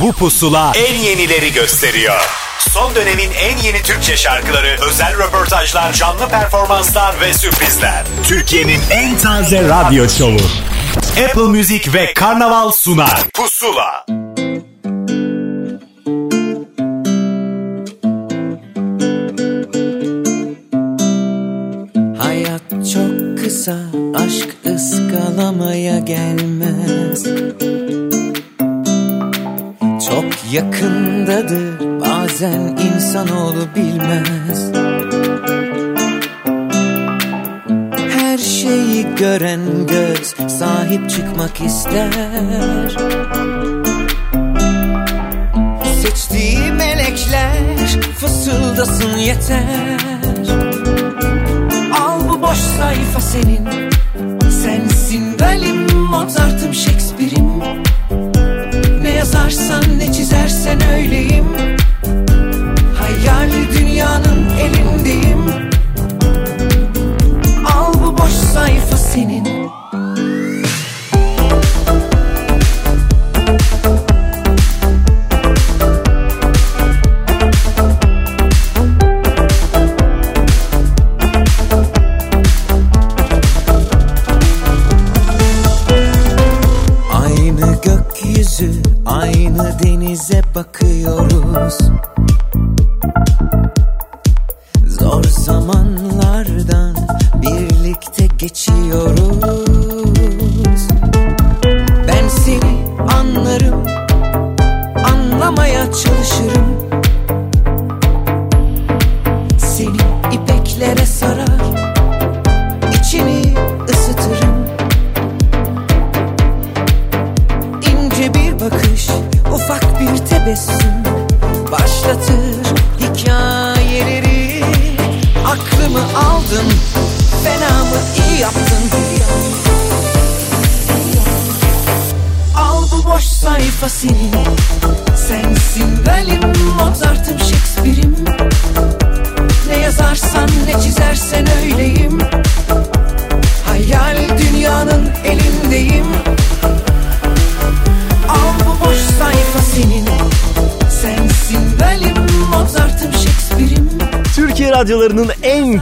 Bu pusula en yenileri gösteriyor. Son dönemin en yeni Türkçe şarkıları, özel röportajlar, canlı performanslar ve sürprizler. Türkiye'nin en taze radyo şovu. Apple Music ve Karnaval sunar. Pusula. Hayat çok kısa, aşk ıskalamaya gelmez. Çok yakındadır, bazen insanoğlu bilmez. Her şeyi gören göz sahip çıkmak ister. Seçtiği melekler fısıldasın yeter. Al bu boş sayfa senin Sensin Dalim, Mozart'ım, Shakespeare'im yazarsan ne çizersen öyleyim. Hayal dünyanın elindeyim. Al bu boş sayfa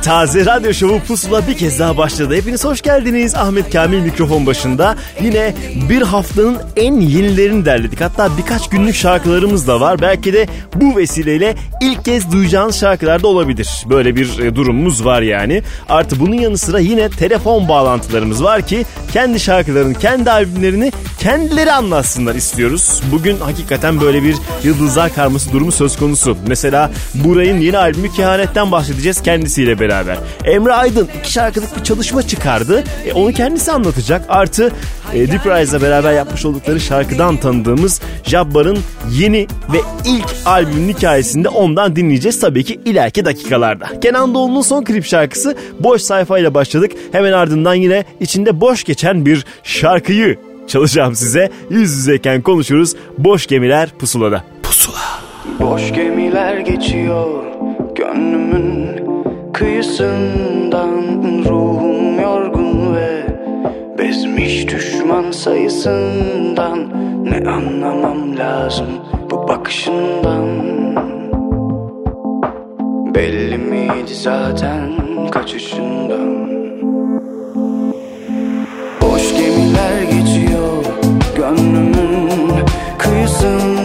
taze radyo şovu Pusula bir kez daha başladı. Hepiniz hoş geldiniz. Ahmet Kamil mikrofon başında. Yine bir haftanın en yenilerini derledik. Hatta birkaç günlük şarkılarımız da var. Belki de bu vesileyle ilk kez duyacağınız şarkılar da olabilir. Böyle bir e, durumumuz var yani. Artı bunun yanı sıra yine telefon bağlantılarımız var ki kendi şarkılarını, kendi albümlerini kendileri anlatsınlar istiyoruz. Bugün hakikaten böyle bir yıldızlar karması durumu söz konusu. Mesela Buray'ın yeni albümü Kehanet'ten bahsedeceğiz kendisiyle beraber. Emre Aydın iki şarkılık bir çalışma çıkardı. E, onu kendisi anlatacak. Artı e, Deep Rise'la beraber yapmış oldukları şarkıdan tanıdığımız Jabbar'ın yeni ve ilk albümün hikayesinde ondan dinleyeceğiz tabii ki ileriki dakikalarda. Kenan Doğulu'nun son klip şarkısı Boş Sayfayla başladık. Hemen ardından yine içinde boş geçen bir şarkıyı çalacağım size. Yüz yüzeyken konuşuruz. Boş gemiler pusulada. Pusula. Boş gemiler geçiyor gönlümün kıyısından Ruhum yorgun ve bezmiş düşman sayısından Ne anlamam lazım bu bakışından Belli miydi zaten kaçışından gönlümün kıyısından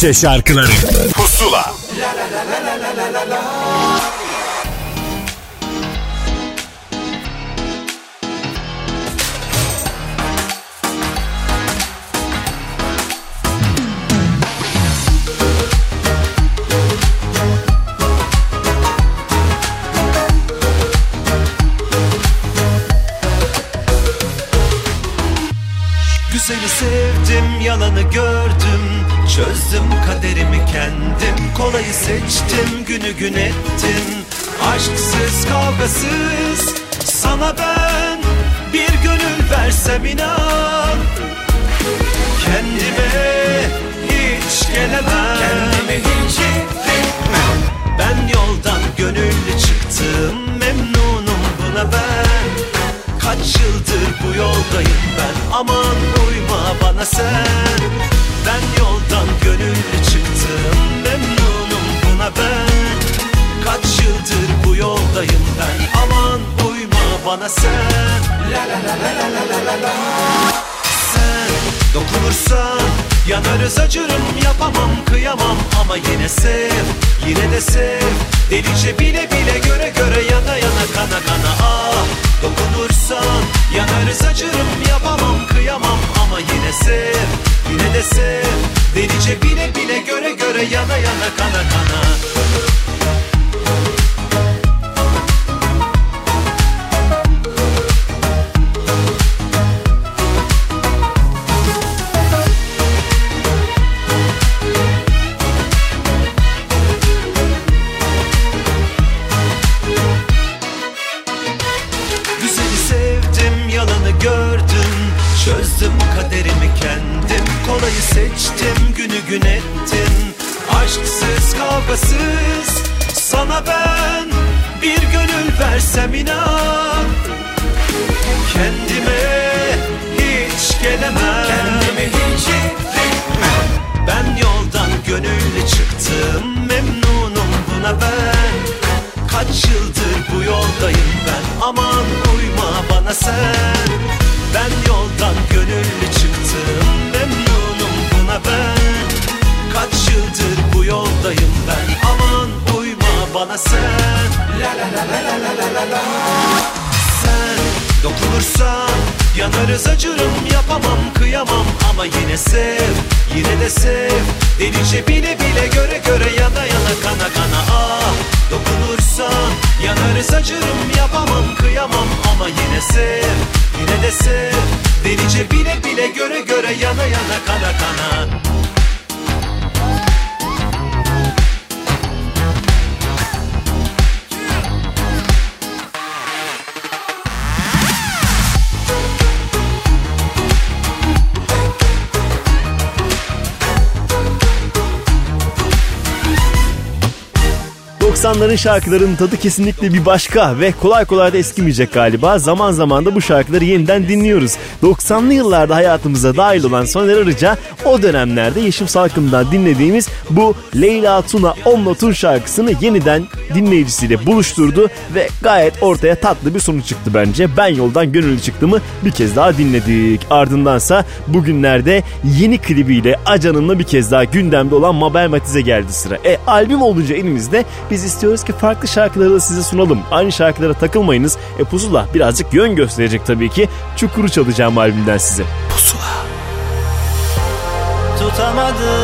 Türkçe şarkıları yoldayım ben. Aman uyma bana sen. Ben yoldan gönüllü çıktım Memnunum buna ben. Kaç yıldır bu yoldayım ben. Aman uyma bana sen. La la la la la la la la. Sen dokunursan Yanarız acırım yapamam kıyamam. Ama yine sev yine de sev. Delice bile bile göre göre yana yana kana kana. Ah Dokunursan yanarız acırım yapamam kıyamam. Ama yine sev yine de sev. Delice bile bile göre göre yana yana kana kana çıktım Memnunum buna ben. Kaç yıldır bu yoldayım ben. Aman uyma bana sen. Ben yoldan gönüllü çıktım Memnunum buna ben. Kaç yıldır bu yoldayım ben. Aman uyma bana sen. La la la la la la la la. Sen dokunursan Yanarız acırım yapamam kıyamam. Ama yine sev yine de sev. Delice bile bile göre göre yana yana kana kana ah. Dokunursan yanarız acırım yapamam kıyamam. Ama yine sev yine de sev. Delice bile bile göre göre yana yana kana kana ...90'ların şarkılarının tadı kesinlikle bir başka ve kolay kolay da eskimeyecek galiba. Zaman zaman da bu şarkıları yeniden dinliyoruz. 90'lı yıllarda hayatımıza dahil olan Soner Arıca o dönemlerde Yeşim Salkım'dan dinlediğimiz bu Leyla Tuna Omnot'un şarkısını yeniden dinleyicisiyle buluşturdu ve gayet ortaya tatlı bir sonuç çıktı bence. Ben yoldan gönüllü çıktımı bir kez daha dinledik. Ardındansa bugünlerde yeni klibiyle Acan'ınla bir kez daha gündemde olan Mabel Matiz'e geldi sıra. E albüm olunca elimizde biz istiyoruz ki farklı şarkıları da size sunalım. Aynı şarkılara takılmayınız. E Pusula birazcık yön gösterecek tabii ki. Çukuru çalacağım albümden size. Tutamadım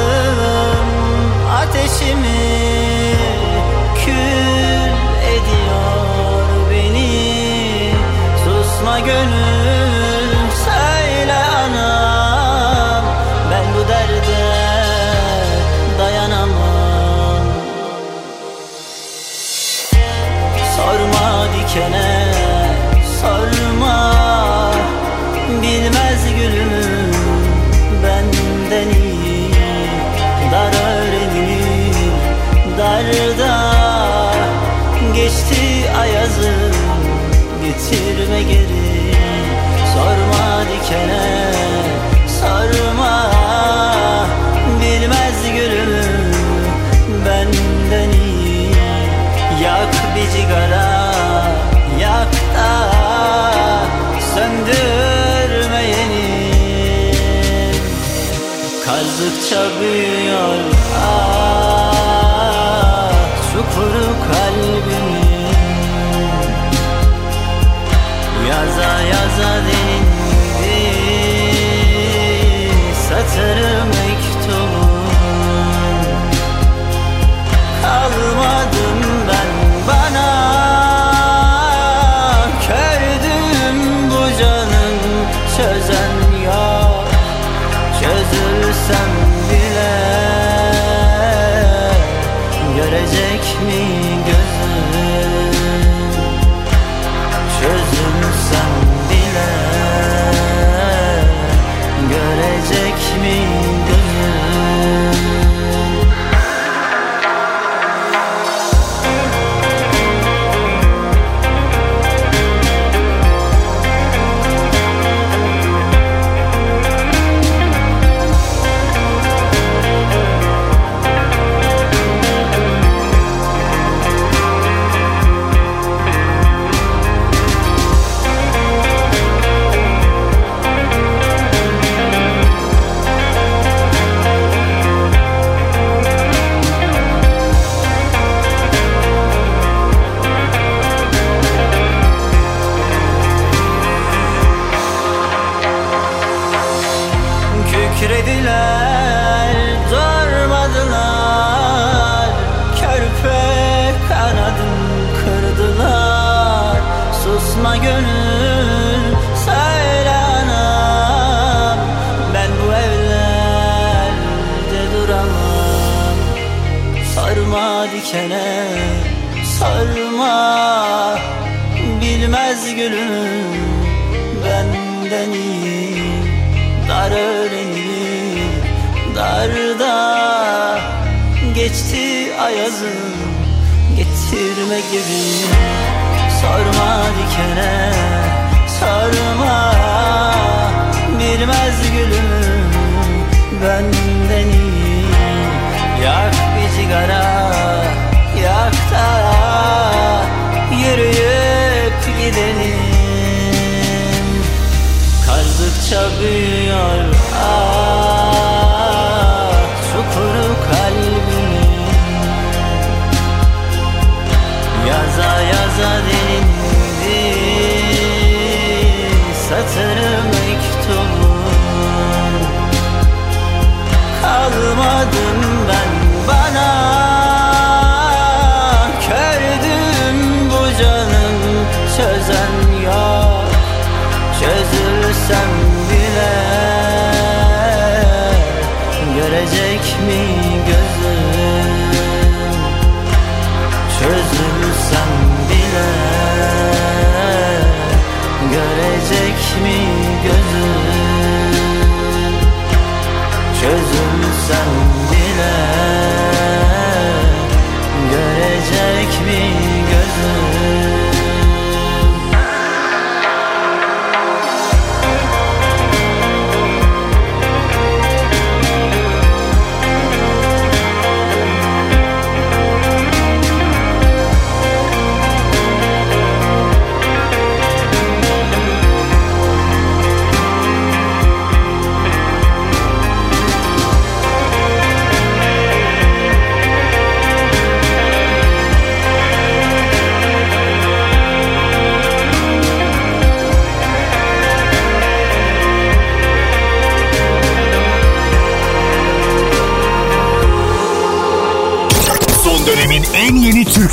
yazı Getirme geri. Sorma dikene Sarma Bilmez gülümü Benden iyi. Yak bir cigara Yak da Söndürme yeni. Kazdıkça büyür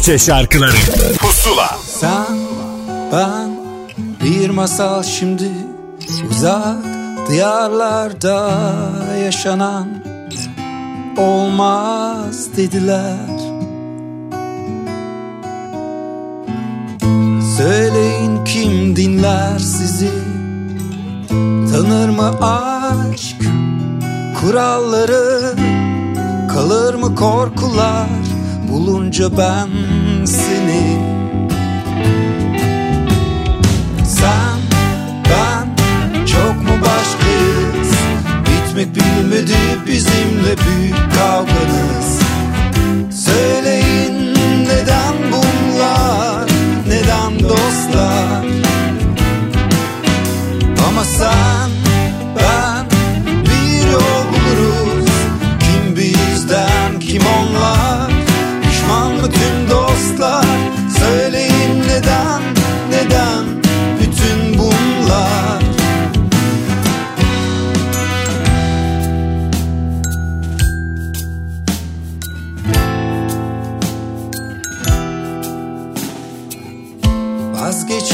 Bahçe şarkıları. Pusula. Sen, ben, bir masal şimdi Uzak diyarlarda yaşanan Olmaz dediler. Söyleyin kim dinler sizi? Tanır mı aşk kuralları? Kalır mı korkular? bulunca ben seni. Sen, ben çok mu başkayız? Bitmek bilmedi bizimle büyük kavganız. Söyleyin neden bunlar, neden dostlar? Ama sen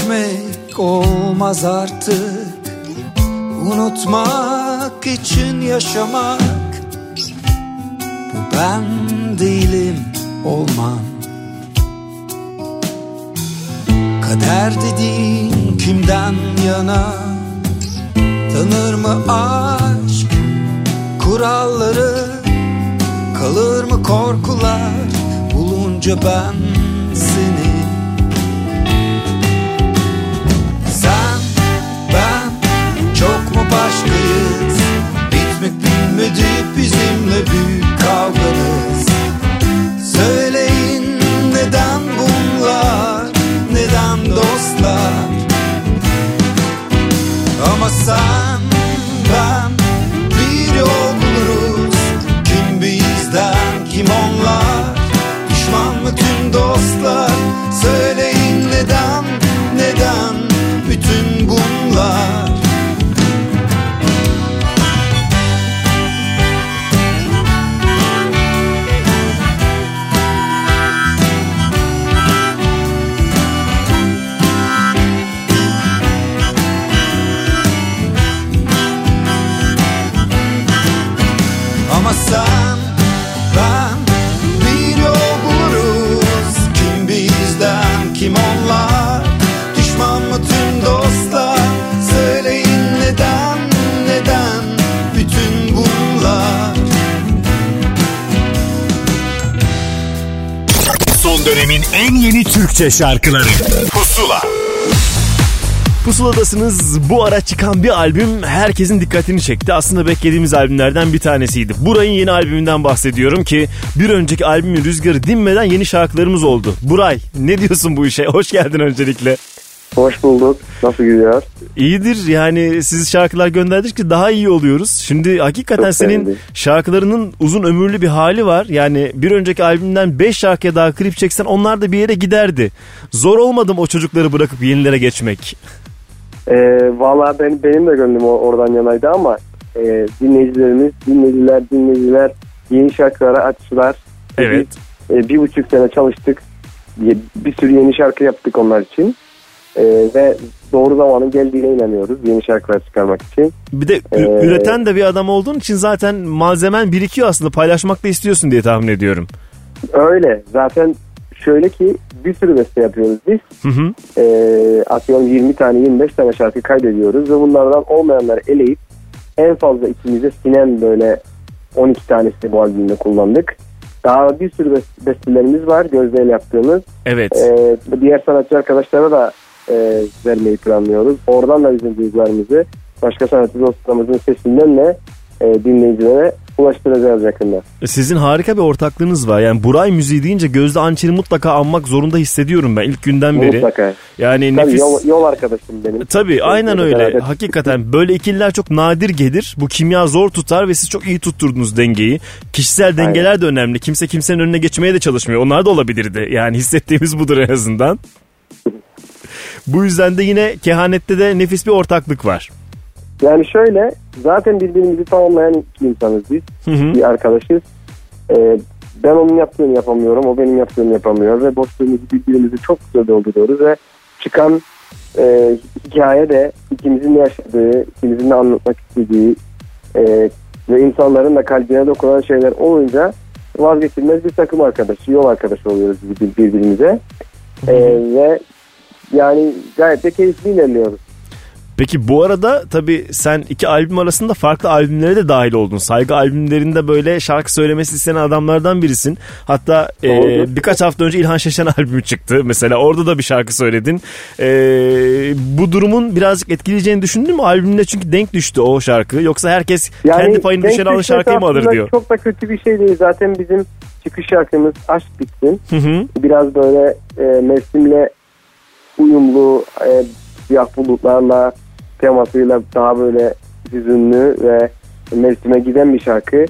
Vazgeçmek olmaz artık. Unutmak için yaşamak. Bu ben değilim olmam. Kader dediğin kimden yana? Tanır mı aşk kuralları? Kalır mı korkular? Bulunca ben bilmedi bizimle büyük kavganız Türkçe şarkıları Pusula Pusuladasınız. Bu ara çıkan bir albüm herkesin dikkatini çekti. Aslında beklediğimiz albümlerden bir tanesiydi. Buray'ın yeni albümünden bahsediyorum ki bir önceki albümün rüzgarı dinmeden yeni şarkılarımız oldu. Buray ne diyorsun bu işe? Hoş geldin öncelikle. Hoş bulduk. Nasıl gidiyor? İyidir yani siz şarkılar gönderdikçe daha iyi oluyoruz. Şimdi hakikaten Çok senin sevindim. şarkılarının uzun ömürlü bir hali var. Yani bir önceki albümden 5 şarkıya daha klip çeksen onlar da bir yere giderdi. Zor olmadım o çocukları bırakıp yenilere geçmek. Ee, Valla ben, benim de gönlüm oradan yanaydı ama e, dinleyicilerimiz, dinleyiciler, dinleyiciler yeni şarkılara açtılar. Evet. Biz, e, bir buçuk sene çalıştık. Bir sürü yeni şarkı yaptık onlar için. E, ve doğru zamanın geldiğine inanıyoruz yeni şarkılar çıkarmak için. Bir de Ee, üreten de bir adam olduğun için zaten malzemen birikiyor aslında paylaşmak da istiyorsun diye tahmin ediyorum. Öyle. Zaten şöyle ki bir sürü beste yapıyoruz biz. Hı hı. E, atıyorum 20 tane 25 tane şarkı kaydediyoruz ve bunlardan olmayanları eleyip en fazla ikimize sinen böyle 12 tanesini bu albümde kullandık. Daha bir sürü bes- bestelerimiz var gözdeyle yaptığımız. Evet. E, diğer sanatçı arkadaşlara da e, vermeyi planlıyoruz. Oradan da bizim duygularımızı başka sanatçı dostlarımızın sesinden de e, dinleyicilere ulaştıracağız yakında. Sizin harika bir ortaklığınız var. Yani Buray müziği deyince Gözde Ançer'i mutlaka anmak zorunda hissediyorum ben ilk günden beri. Mutlaka. Yani Tabii nefis... yol, yol arkadaşım benim. Tabii aynen öyle. beraber. Hakikaten böyle ikililer çok nadir gelir. Bu kimya zor tutar ve siz çok iyi tutturdunuz dengeyi. Kişisel dengeler de önemli. Kimse kimsenin önüne geçmeye de çalışmıyor. Onlar da olabilirdi. Yani hissettiğimiz budur en azından. Bu yüzden de yine kehanette de nefis bir ortaklık var. Yani şöyle zaten birbirimizi tamamlayan iki insanız biz. Hı hı. Bir arkadaşız. Ee, ben onun yaptığını yapamıyorum. O benim yaptığımı yapamıyor. Ve boşluğumuzu birbirimizi çok güzel dolduruyoruz. Ve çıkan e, hikaye de ikimizin de yaşadığı, ikimizin de anlatmak istediği e, ve insanların da kalbine dokunan şeyler olunca vazgeçilmez bir takım arkadaşı, yol arkadaşı oluyoruz birbirimize. E, ve yani gayet de keyifli ilerliyoruz. Peki bu arada tabii sen iki albüm arasında farklı albümlere de dahil oldun. Saygı albümlerinde böyle şarkı söylemesi istenen adamlardan birisin. Hatta e, birkaç hafta önce İlhan Şeşen albümü çıktı. Mesela orada da bir şarkı söyledin. E, bu durumun birazcık etkileyeceğini düşündün mü? Albümde çünkü denk düştü o şarkı. Yoksa herkes kendi payını düşen düşmesi şarkıyı mı alır diyor. Çok da kötü bir şey değil. Zaten bizim çıkış şarkımız Aşk Bitsin. Hı hı. Biraz böyle e, mevsimle uyumlu e, siyah bulutlarla temasıyla daha böyle hüzünlü ve mevsime giden bir şarkı.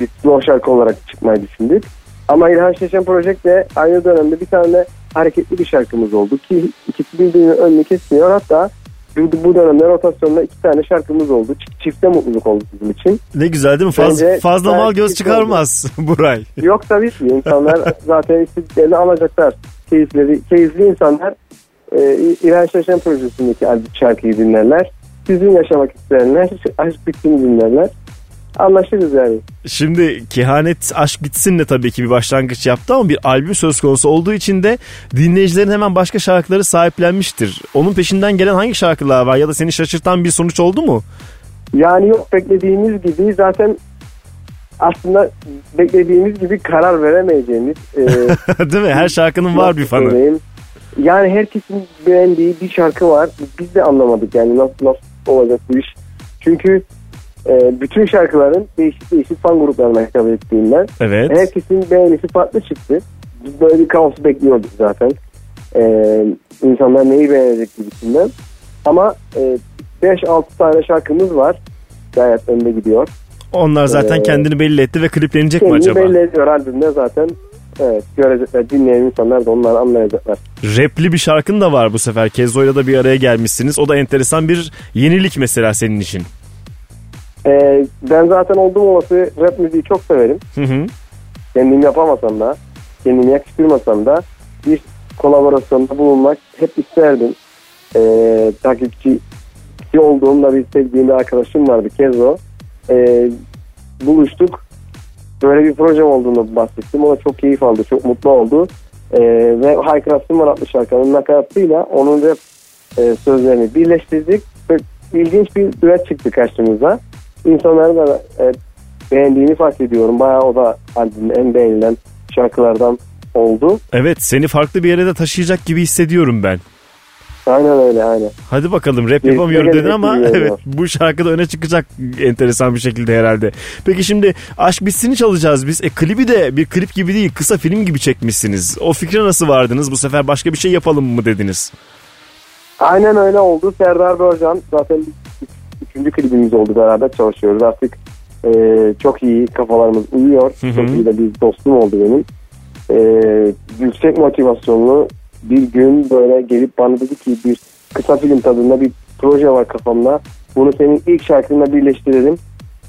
Biz slow şarkı olarak çıkmayı düşündük. Ama İlhan Şeşen Project'le aynı dönemde bir tane hareketli bir şarkımız oldu ki ikisi birbirinin önünü kesmiyor. Hatta bu, bu dönemde rotasyonda iki tane şarkımız oldu. Çifte mutluluk oldu bizim için. Ne güzel değil mi? Faz, Bence fazla mal göz çıkarmaz Buray. Yok tabii ki insanlar zaten istediklerini alacaklar. Keyifleri, keyifli insanlar e, İlhan Şaşen projesindeki şarkıyı dinlerler. Sizin yaşamak isteyenler aşk bitsin dinlerler. Anlaşırız yani. Şimdi kehanet aşk bitsinle tabii ki bir başlangıç yaptı ama bir albüm söz konusu olduğu için de dinleyicilerin hemen başka şarkıları sahiplenmiştir. Onun peşinden gelen hangi şarkılar var ya da seni şaşırtan bir sonuç oldu mu? Yani yok beklediğimiz gibi zaten aslında beklediğimiz gibi karar veremeyeceğimiz e, Değil mi? Her şarkının var bir fanı. söyleyeyim? Yani herkesin beğendiği bir şarkı var. Biz de anlamadık yani nasıl, nasıl olacak bu iş. Çünkü e, bütün şarkıların değişik değişik fan gruplarına hitap ettiğinden Evet. herkesin beğenisi farklı çıktı. Biz böyle bir kaos bekliyorduk zaten. E, insanlar neyi beğenecek gibisinden. Ama e, 5-6 tane şarkımız var. Gayet önde gidiyor. Onlar zaten Ee, kendini belli etti ve kliplenecek mi Kendini acaba? belli ediyor albümde zaten. Evet görecekler. Dinleyen insanlar da onları anlayacaklar. Rapli bir şarkın da var bu sefer. Kezzo'yla da bir araya gelmişsiniz. O da enteresan bir yenilik mesela senin için. Ee, ben zaten olduğum olası rap müziği çok severim. Hı hı. Kendim yapamasam da, kendimi yakıştırmasam da bir kolaborasyonda bulunmak hep isterdim. Ee, takipçi olduğumda bir sevdiğim bir arkadaşım vardı Kezo. Ee, buluştuk. Böyle bir projem olduğunu bahsettim. O da çok keyif aldı, çok mutlu oldu. Ee, ve Haykırasım var adlı şarkının nakaratıyla onun rap e, sözlerini birleştirdik. Ve ilginç bir düet çıktı karşımıza. İnsanların da e, beğendiğini fark ediyorum. Bayağı o da albümün en beğenilen şarkılardan oldu. Evet seni farklı bir yere de taşıyacak gibi hissediyorum ben. Aynen öyle aynen. Hadi bakalım rap yapamıyorum dedin ama evet bu şarkıda öne çıkacak enteresan bir şekilde herhalde. Peki şimdi Aşk Bitsin'i çalacağız biz. E klibi de bir klip gibi değil kısa film gibi çekmişsiniz. O fikre nasıl vardınız? Bu sefer başka bir şey yapalım mı dediniz? Aynen öyle oldu. Serdar Börcan zaten üç- üçüncü klibimiz oldu beraber çalışıyoruz. Artık e, çok iyi kafalarımız uyuyor. Hı hı. Çok iyi de bir dostum oldu benim. E, yüksek motivasyonlu bir gün böyle gelip bana dedi ki bir kısa film tadında bir proje var kafamda. Bunu senin ilk şarkınla birleştirelim.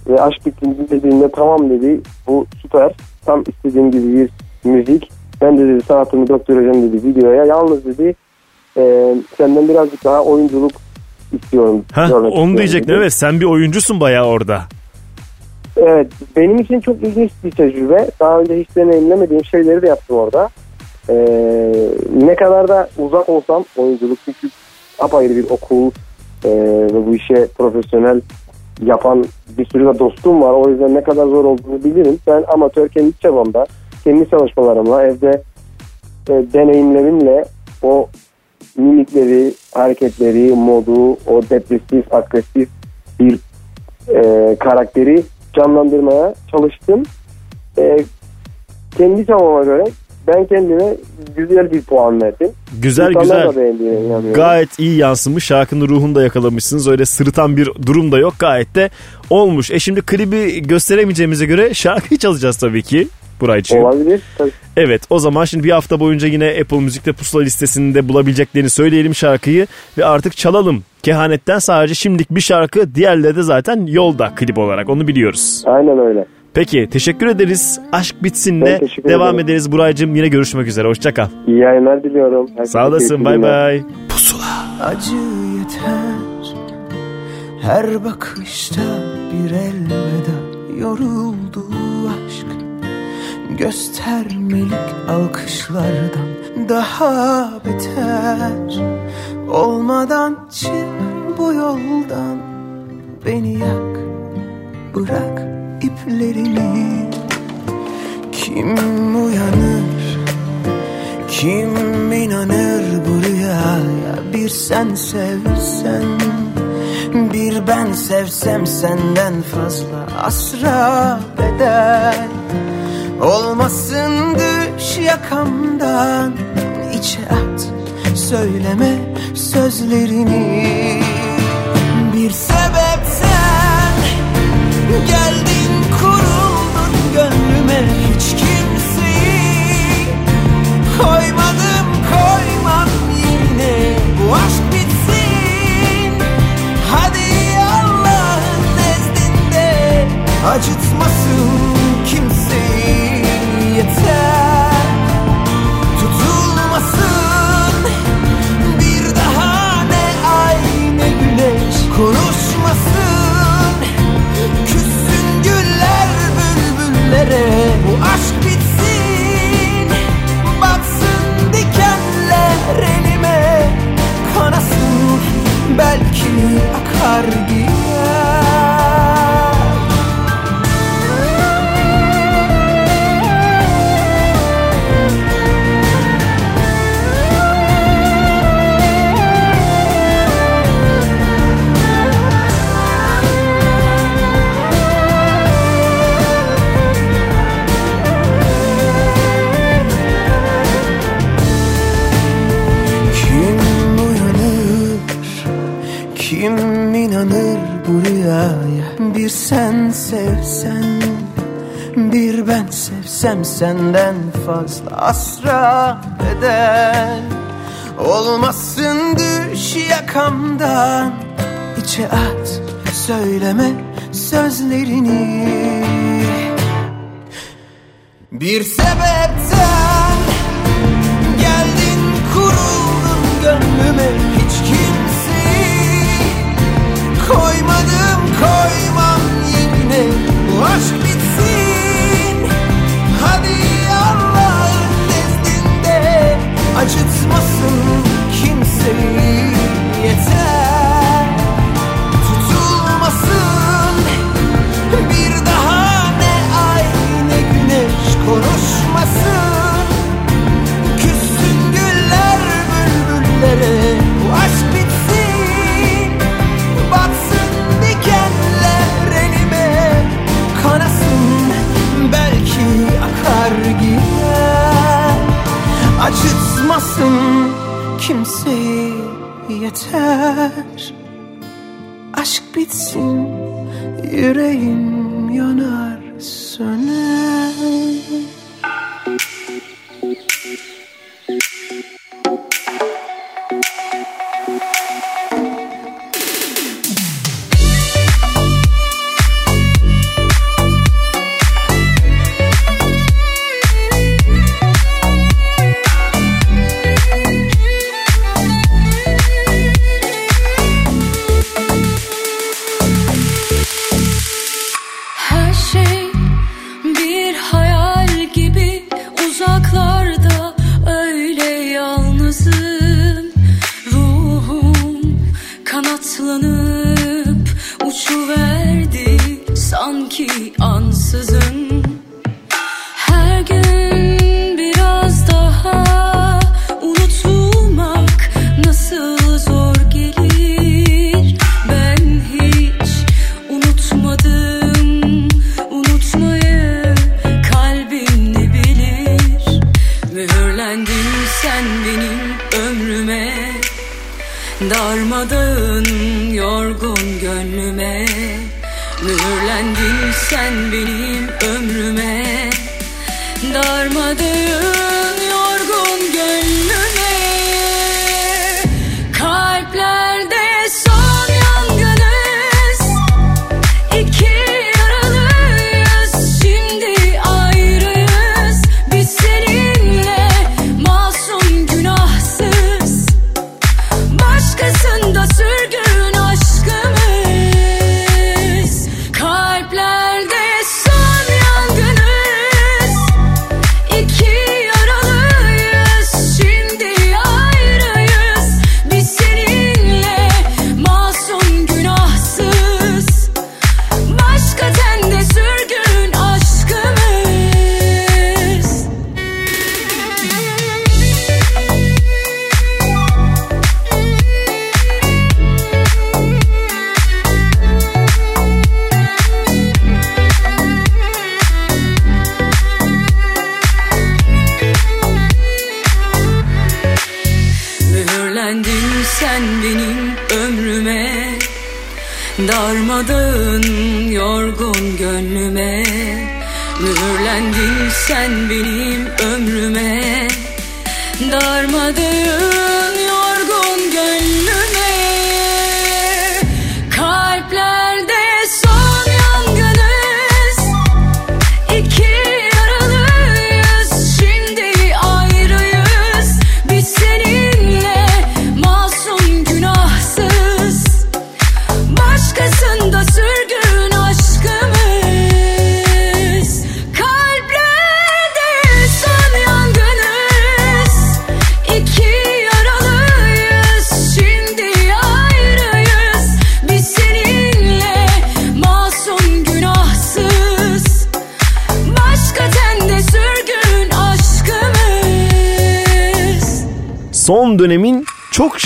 Ve aşk bitti dediğinde tamam dedi. Bu süper. Tam istediğim gibi bir müzik. Ben de dedi sanatımı doktoracağım dedi videoya. Yalnız dedi e, senden birazcık daha oyunculuk istiyorum. Heh, onu istiyorum diyecektim dedi. evet sen bir oyuncusun bayağı orada. Evet benim için çok ilginç bir tecrübe. Daha önce hiç deneyimlemediğim şeyleri de yaptım orada. Ee, ne kadar da uzak olsam oyunculuk çünkü apayrı bir okul ee, ve bu işe profesyonel yapan bir sürü de dostum var. O yüzden ne kadar zor olduğunu bilirim. Ben amatör kendi çabamda, kendi çalışmalarımla evde e, deneyimlerimle o mimikleri, hareketleri, modu, o depresif, agresif bir e, karakteri canlandırmaya çalıştım. E, kendi çabama göre ben kendime güzel bir puan verdim. Güzel İnsanlar güzel. Gayet iyi yansımış. Şarkının ruhunu da yakalamışsınız. Öyle sırıtan bir durum da yok. Gayet de olmuş. E şimdi klibi gösteremeyeceğimize göre şarkıyı çalacağız tabii ki. Buraycığım. Olabilir. Tabii. Evet o zaman şimdi bir hafta boyunca yine Apple Müzik'te pusula listesinde bulabileceklerini söyleyelim şarkıyı ve artık çalalım. Kehanetten sadece şimdilik bir şarkı diğerleri de zaten yolda klip olarak onu biliyoruz. Aynen öyle. Peki teşekkür ederiz. Aşk bitsin de devam ederim. ederiz Buraycığım. Yine görüşmek üzere. Hoşçakal. İyi yayınlar diliyorum. Herkese Sağ olasın. Bay bay. Acı yeter Her bakışta bir elveda Yoruldu aşk Göstermelik alkışlardan Daha beter Olmadan çık bu yoldan Beni yak Bırak iplerini. Kim uyanır? Kim inanır bu rüyaya bir sen sevsen Bir ben sevsem senden fazla asra bedel. Olmasın düş yakamdan içe at Söyleme sözlerini. Bir sebepten geldin sevsem senden fazla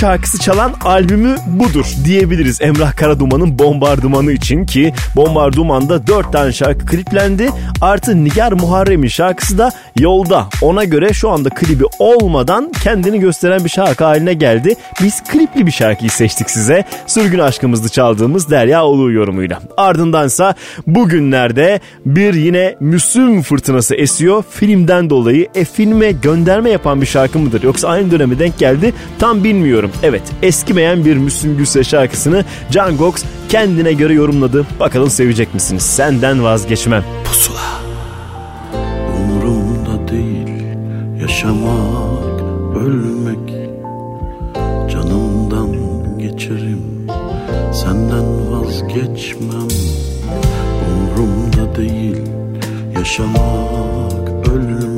sürgün şarkısı çalan albümü budur diyebiliriz Emrah Karaduman'ın Bombardımanı için ki Bombardıman'da 4 tane şarkı kliplendi. Artı Nigar Muharrem'in şarkısı da yolda. Ona göre şu anda klibi olmadan kendini gösteren bir şarkı haline geldi. Biz klipli bir şarkıyı seçtik size. Sürgün aşkımızdı çaldığımız Derya Ulu yorumuyla. Ardındansa bugünlerde bir yine Müslüm fırtınası esiyor. Filmden dolayı e filme gönderme yapan bir şarkı mıdır yoksa aynı döneme denk geldi tam bilmiyorum. Evet eskimeyen bir Müslüm Gürses şarkısını Can Gox kendine göre yorumladı. Bakalım sevecek misiniz? Senden vazgeçmem. Pusula. Umurumda değil yaşamak, ölmek Canımdan geçerim, senden vazgeçmem Umurumda değil yaşamak, ölmek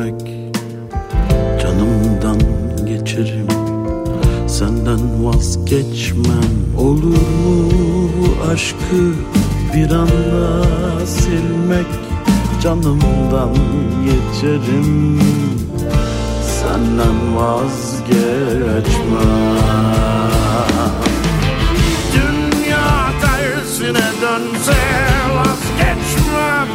senden vazgeçmem. Olur mu bu aşkı bir anda silmek? Canımdan geçerim. Senden vazgeçmem. Dünya tersine dönse vazgeçmem.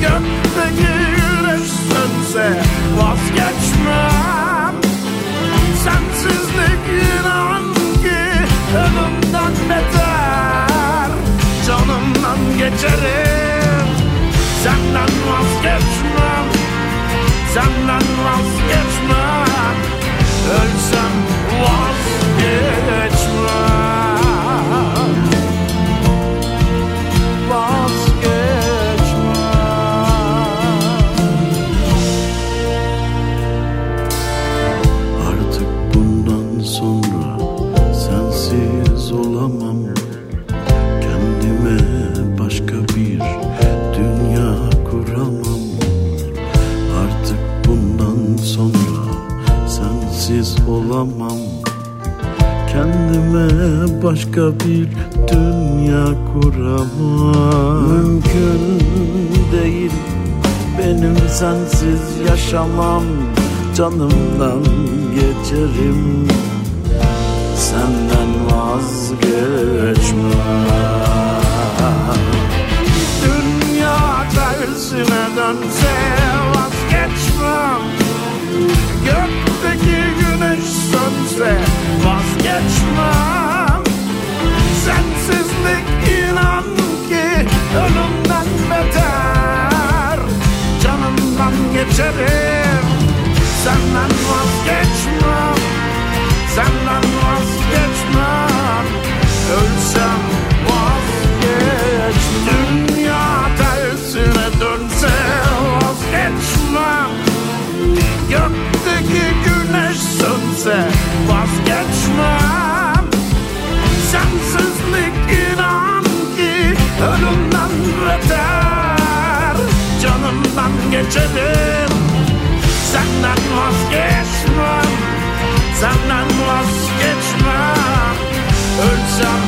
Gökteki güneş sönse vazgeçmem Sensizlik inan ki? Ölümden beter. Canımdan geçerim. Senden vazgeçmem. Senden vazgeçmem. Ölsem vazgeçmem sensiz yaşamam Canımdan geçerim. Senden vazgeçmem. Dünya tersine dönse vazgeçmem. Gökteki güneş sönse vazgeçmem. Sensizlik inan ki ölümden geçerim. Senden vazgeçmem. Senden vazgeçmem. Ölsem vazgeçmem. Dünya tersine dönse vazgeçmem. Gökteki güneş sönse vazgeçmem. Sensizlik inan ki ölümden beter Canımdan geçerim Senden vazgeçmem. Senden vazgeçmem. Ölsem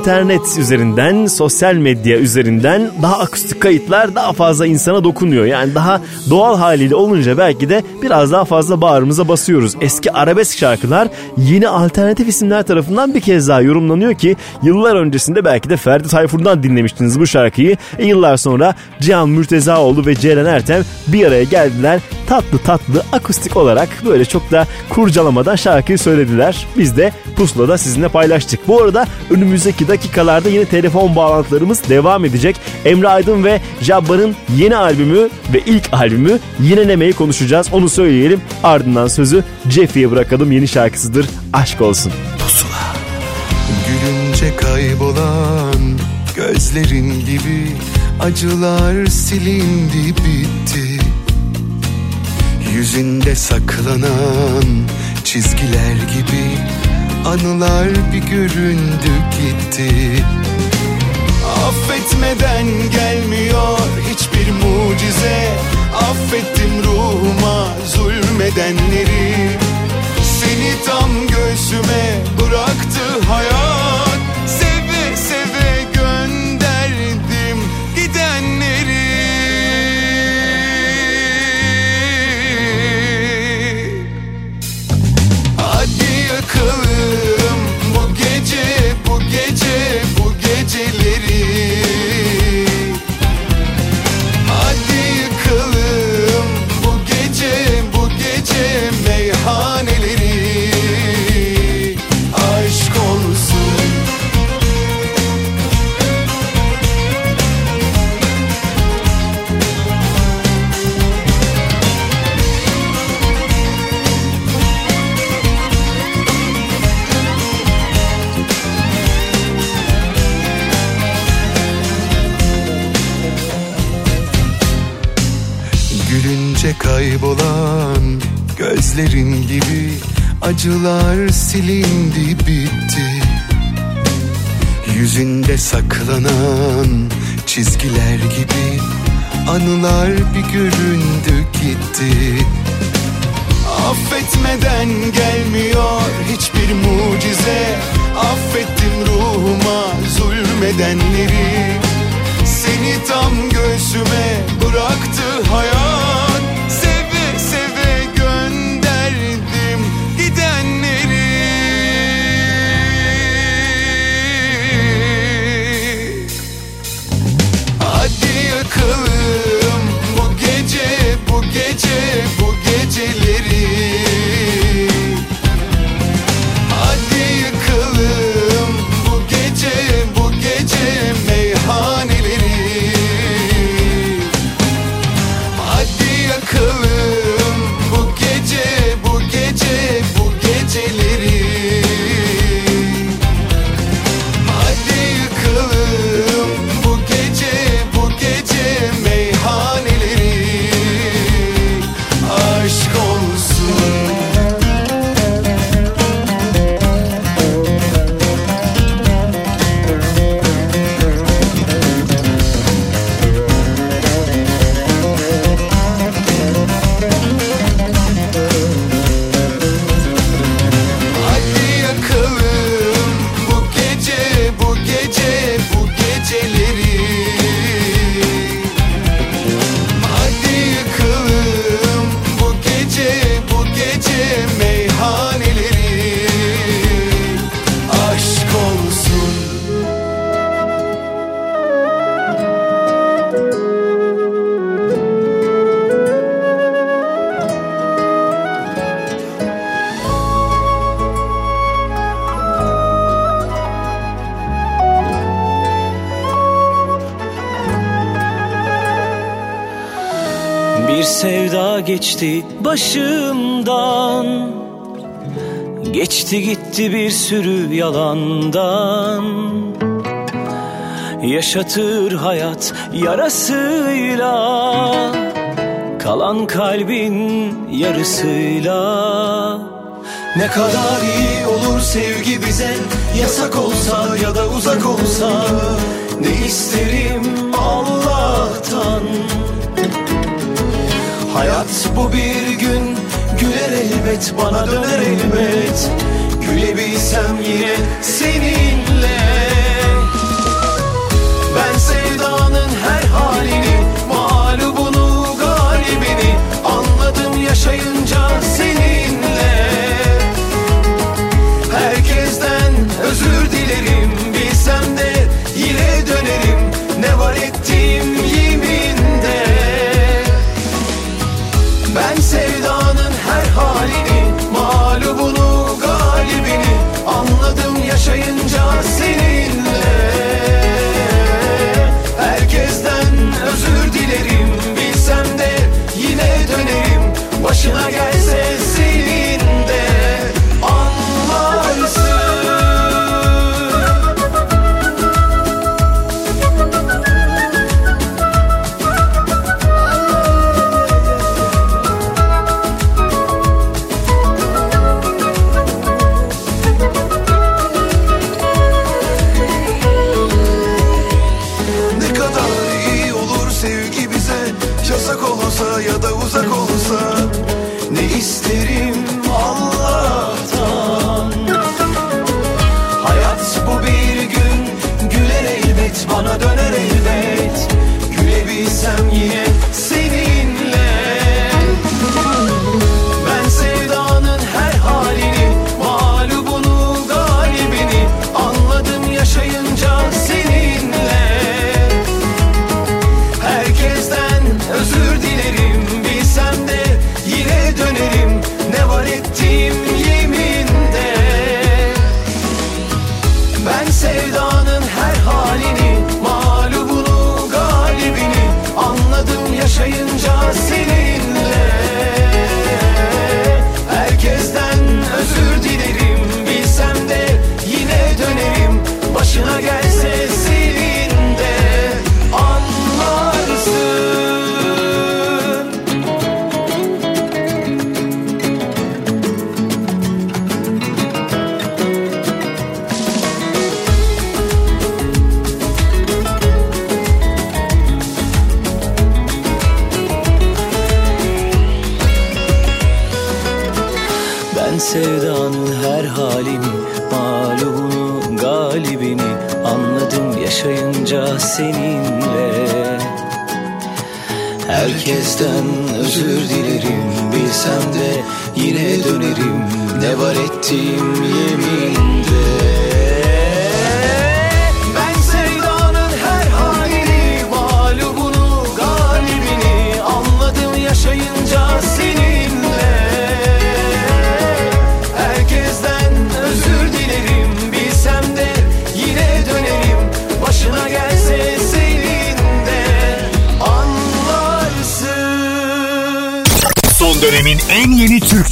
internet üzerinden, sosyal medya üzerinden daha akustik kayıtlar daha fazla insana dokunuyor. Yani daha doğal haliyle olunca belki de biraz daha fazla bağrımıza basıyoruz. Eski arabesk şarkılar yeni alternatif isimler tarafından bir kez daha yorumlanıyor ki yıllar öncesinde belki de Ferdi Tayfur'dan dinlemiştiniz bu şarkıyı. E, yıllar sonra Cihan Mürtezaoğlu ve Ceren Ertem bir araya geldiler. Tatlı tatlı akustik olarak böyle çok da kurcalamadan şarkıyı söylediler. Biz de Pusula'da sizinle paylaştık. Bu arada önümüzdeki dakikalarda yine telefon bağlantılarımız devam edecek. Emre Aydın ve Jabbar'ın yeni albümü ve ilk albümü Yinelemeyi konuşacağız. Onu söyleyelim. Ardından sözü Jeffy'ye bırakalım. Yeni şarkısıdır. Aşk olsun. Gülünce kaybolan gözlerin gibi acılar silindi bitti Yüzünde saklanan çizgiler gibi anılar bir göründü gitti. Affetmeden gelmiyor hiçbir mucize. Affettim ruhuma zulmedenleri. Seni tam göğsüme bıraktı hayat acılar silindi bitti. Yüzünde saklanan çizgiler gibi anılar bir göründü gitti. Affetmeden gelmiyor hiçbir mucize. Affettim ruhuma zulmedenleri. Seni tam göğsüme bıraktı hayat gece bu gece bu geceleri başımdan. Geçti gitti bir sürü yalandan. Yaşatır hayat yarasıyla. Kalan kalbin yarısıyla. Ne kadar iyi olur sevgi bize Yasak olsa ya da uzak olsa. Ne isterim Allah'tan Hayat bu bir gün güler elbet bana döner elbet. Gülebilsem yine seninle. Ben sevdanın her halini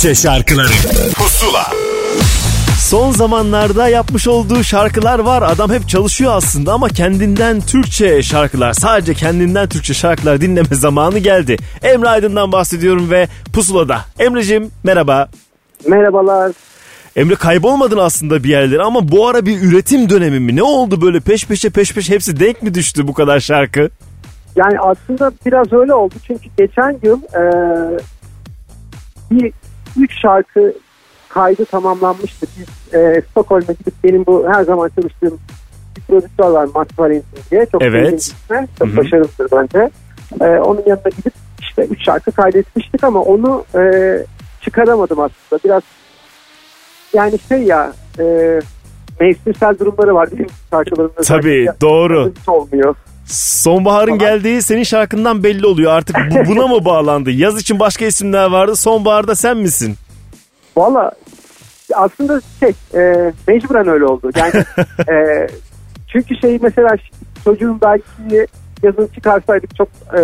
Türkçe şarkıları Pusula Son zamanlarda yapmış olduğu şarkılar var. Adam hep çalışıyor aslında ama kendinden Türkçe şarkılar, sadece kendinden Türkçe şarkılar dinleme zamanı geldi. Emre Aydın'dan bahsediyorum ve Pusula'da. Emre'cim merhaba. Merhabalar. Emre kaybolmadın aslında bir yerlere ama bu ara bir üretim dönemi mi? Ne oldu böyle peş peşe peş peşe hepsi denk mi düştü bu kadar şarkı? Yani aslında biraz öyle oldu çünkü geçen yıl e, şarkı kaydı tamamlanmıştı. Biz e, Stockholm'a gidip benim bu her zaman çalıştığım bir prodüktör var Matt Valentin diye. Çok Evet. Çok başarılıdır bence. E, onun yanına gidip işte üç şarkı kaydetmiştik ama onu e, çıkaramadım aslında. Biraz yani şey ya e, mevsimsel durumları var değil mi şarkıların? Tabii doğru. Olmuyor. Sonbaharın geldiği senin şarkından belli oluyor. Artık bu, buna mı bağlandı? Yaz için başka isimler vardı. Sonbaharda sen misin? Valla aslında şey e, mecburen öyle oldu. Yani e, çünkü şey mesela çocuğun belki yazın çıkarsaydık çok e,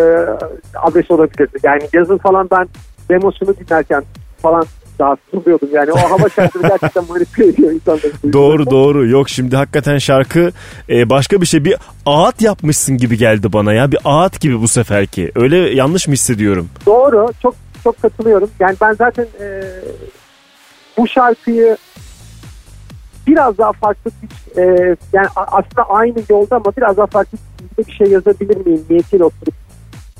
adres olabilirdi. Yani yazın falan ben demosunu dinlerken falan rahatsız oluyordum. Yani o hava şartları gerçekten manipüle ediyor insanları. Doğru doğru. Yok şimdi hakikaten şarkı e, başka bir şey. Bir ağıt yapmışsın gibi geldi bana ya. Bir ağıt gibi bu seferki. Öyle yanlış mı hissediyorum? Doğru. Çok çok katılıyorum. Yani ben zaten e, bu şarkıyı biraz daha farklı bir e, yani aslında aynı yolda ama biraz daha farklı bir şey yazabilir miyim niyetiyle oturup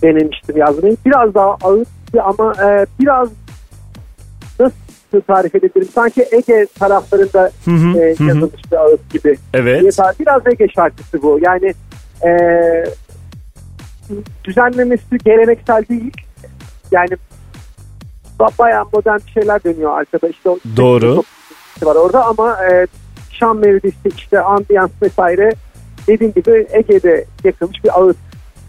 denemiştim yazmayı. Biraz daha ağır ama e, biraz nasıl tarif edebilirim? Sanki Ege taraflarında Hı hı, e, yazılmış bir ağıt gibi. Evet. Biraz Ege şarkısı bu. Yani e, düzenlemesi geleneksel değil. Yani bayağı modern bir şeyler dönüyor arkada. İşte o Doğru. var orada ama e, Şam melodisi işte ambiyans vesaire dediğim gibi Ege'de yakılmış bir ağıt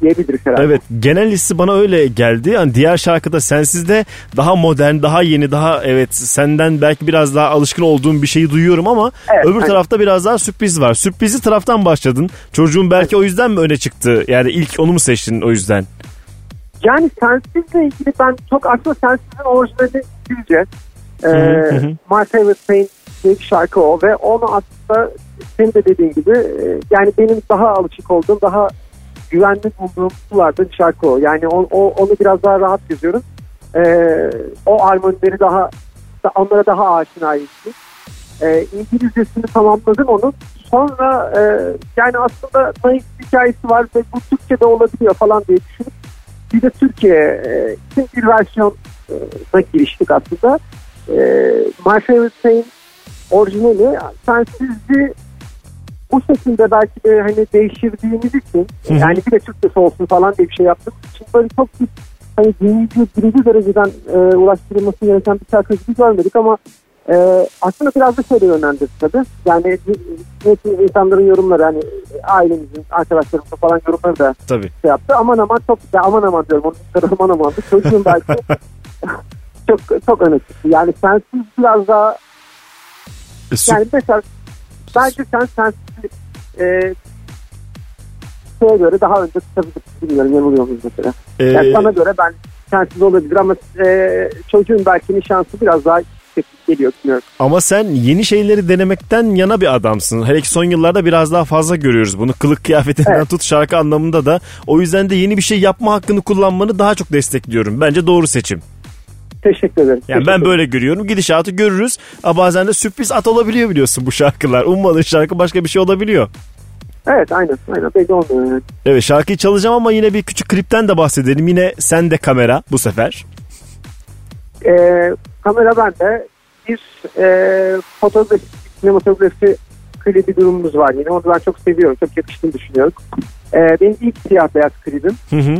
diyebiliriz herhalde. Evet genel hissi bana öyle geldi. Yani diğer şarkıda Sensiz'de daha modern, daha yeni, daha evet senden belki biraz daha alışkın olduğum bir şeyi duyuyorum ama Evet, öbür aynen. tarafta biraz daha sürpriz var. Sürprizi taraftan başladın. Çocuğun belki o yüzden mi öne çıktı? Yani ilk onu mu seçtin o yüzden? Yani Sensiz'le ilgili ben çok aslında Sensiz'in orijinali İngilizce. Ee, hı hı. My Favorite Pain diye bir şarkı o ve onu aslında senin de dediğin gibi e, yani benim daha alışık olduğum daha güvenli bulduğum sularda bir şarkı o. Yani o, o- onu biraz daha rahat yazıyorum. Ee, o armonileri daha da- onlara daha aşinayım. Ee, İngilizcesini tamamladım onun. Sonra e, yani aslında naif hikayesi var ve bu Türkçe'de olabiliyor falan diye düşünüp bir de Türkiye e, için bir versiyona giriştik aslında. E, My Favorite Pain orijinali sensizci bu şekilde belki de hani değiştirdiğimiz için Hı hı. yani bir de Türkçesi olsun falan diye bir şey yaptık. Şimdi böyle çok bir hani dinleyici birinci dereceden e, ulaştırılması gereken bir şarkı gibi görmedik ama e, aslında biraz da şöyle yönlendirdi tabii. Yani insanların yorumları hani ailemizin, arkadaşlarımızın falan yorumları da Tabii. şey yaptı. Aman aman çok ya aman aman diyorum. Onun aman aman. Çocuğun belki çok çok öne çıktı. Yani sensiz biraz daha E, yani mesela bence sen sensiz e, şeye göre daha önce tutabilirsin. Bilmiyorum yanılıyor muyuz mesela. e, Yani sana göre ben sensiz olabilir ama e, çocuğun belki şansı biraz daha geliyor bilmiyorum. Ama sen yeni şeyleri denemekten yana bir adamsın. Hele ki son yıllarda biraz daha fazla görüyoruz bunu. Kılık kıyafetinden Evet. tut şarkı anlamında da. O yüzden de yeni bir şey yapma hakkını kullanmanı daha çok destekliyorum. Bence doğru seçim. Teşekkür ederim. Yani Teşekkür ben böyle görüyorum. Gidişatı görürüz. Ama bazen de sürpriz at olabiliyor biliyorsun bu şarkılar. Ummadığın şarkı başka bir şey olabiliyor. Evet aynen. aynen belli olmuyor yani. Evet şarkıyı çalacağım ama yine bir küçük klipten de bahsedelim. Yine sen de kamera bu sefer. E, kamera bende. bir e, fotoğrafi, sinematografi klibi durumumuz var yine. Onu ben çok seviyorum. Çok yakıştığını düşünüyorum. E, benim ilk siyah beyaz klibim. Hı hı.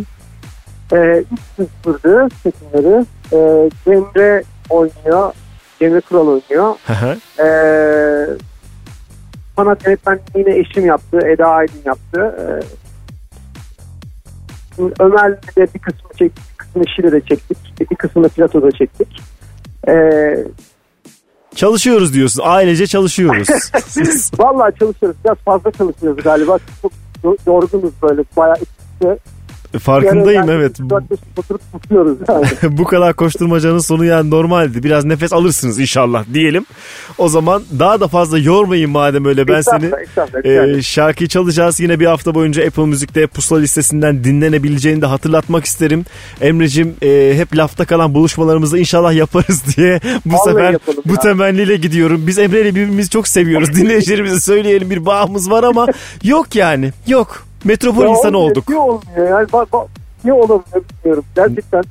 E, ilk sıfırdı çekimleri. E, Cemre oynuyor. Cemre Kural oynuyor. Hı hı. E, sanat yönetmen yine eşim yaptı. Eda Aydın yaptı. E, Ömer'le de bir kısmı çektik. Bir kısmı eşiyle de çektik. Bir kısmını platoda çektik. E, Çalışıyoruz diyorsun. Ailece çalışıyoruz. Vallahi çalışıyoruz. Biraz fazla çalışıyoruz galiba. Çok yo- yorgunuz böyle. Bayağı işte. Farkındayım evet. Oturup tutuyoruz yani. Bu kadar koşturmacanın sonu yani normaldi. Biraz nefes alırsınız inşallah diyelim. O zaman daha da fazla yormayın madem öyle. Ben seni Estağfurullah, e, şarkıyı çalacağız. Yine bir hafta boyunca Apple Müzik'te pusula listesinden dinlenebileceğini de hatırlatmak isterim. Emre'cim e, hep lafta kalan buluşmalarımızı inşallah yaparız diye bu Vallahi sefer bu ya. temenniyle gidiyorum. Biz Emre ile birbirimizi çok seviyoruz. Dinleyicilerimize söyleyelim bir bağımız var ama yok yani yok. Metropol Ya insanı olmuyor, olduk. Niye olmuyor yani? Bak, bak, niye olamıyor bilmiyorum. Gerçekten.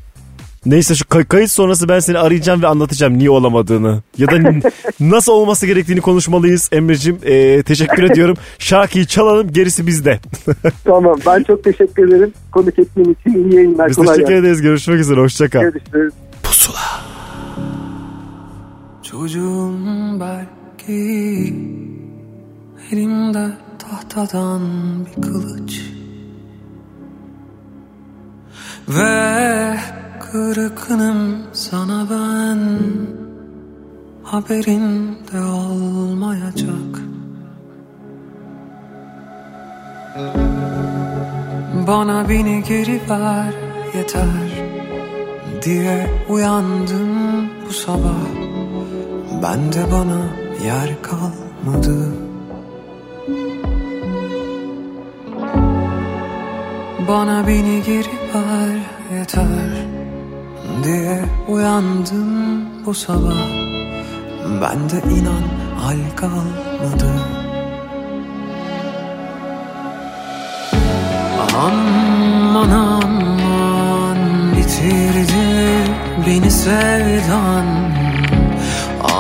Neyse şu kay- kayıt sonrası ben seni arayacağım ve anlatacağım niye olamadığını. Ya da nasıl olması gerektiğini konuşmalıyız Emre'cim. Ee, teşekkür ediyorum. Şarkıyı çalalım gerisi bizde. tamam ben çok teşekkür ederim. Konuk ettiğin için iyi yayınlar. Biz kolay teşekkür gelsin. ederiz. Görüşmek üzere. Hoşça kal. Görüşürüz. Çocuğum belki Elimde tahtadan bir kılıç. Ve kırıkınım sana ben Haberin de olmayacak. Bana beni geri ver yeter Diye uyandım bu sabah. Bende bana yer kalmadı Bana beni geri ver yeter Diye uyandım bu sabah. Bende inan hal kalmadı. Aman aman bitirdi beni sevdan.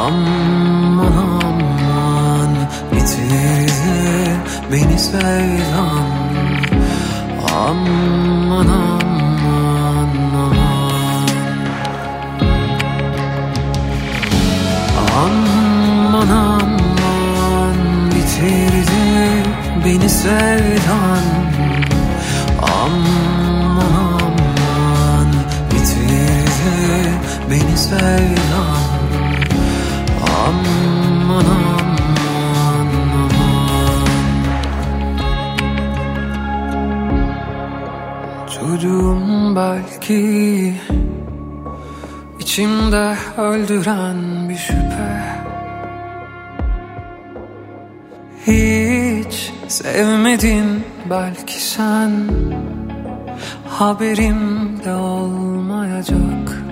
Aman aman bitirdi beni sevdan Aman aman aman Aman. Aman bitirdi beni sevdan. Aman aman bitirdi beni sevdan. Aman Çocuğum belki içimde öldüren bir şüphe. Hiç sevmedin belki sen Haberim de olmayacak.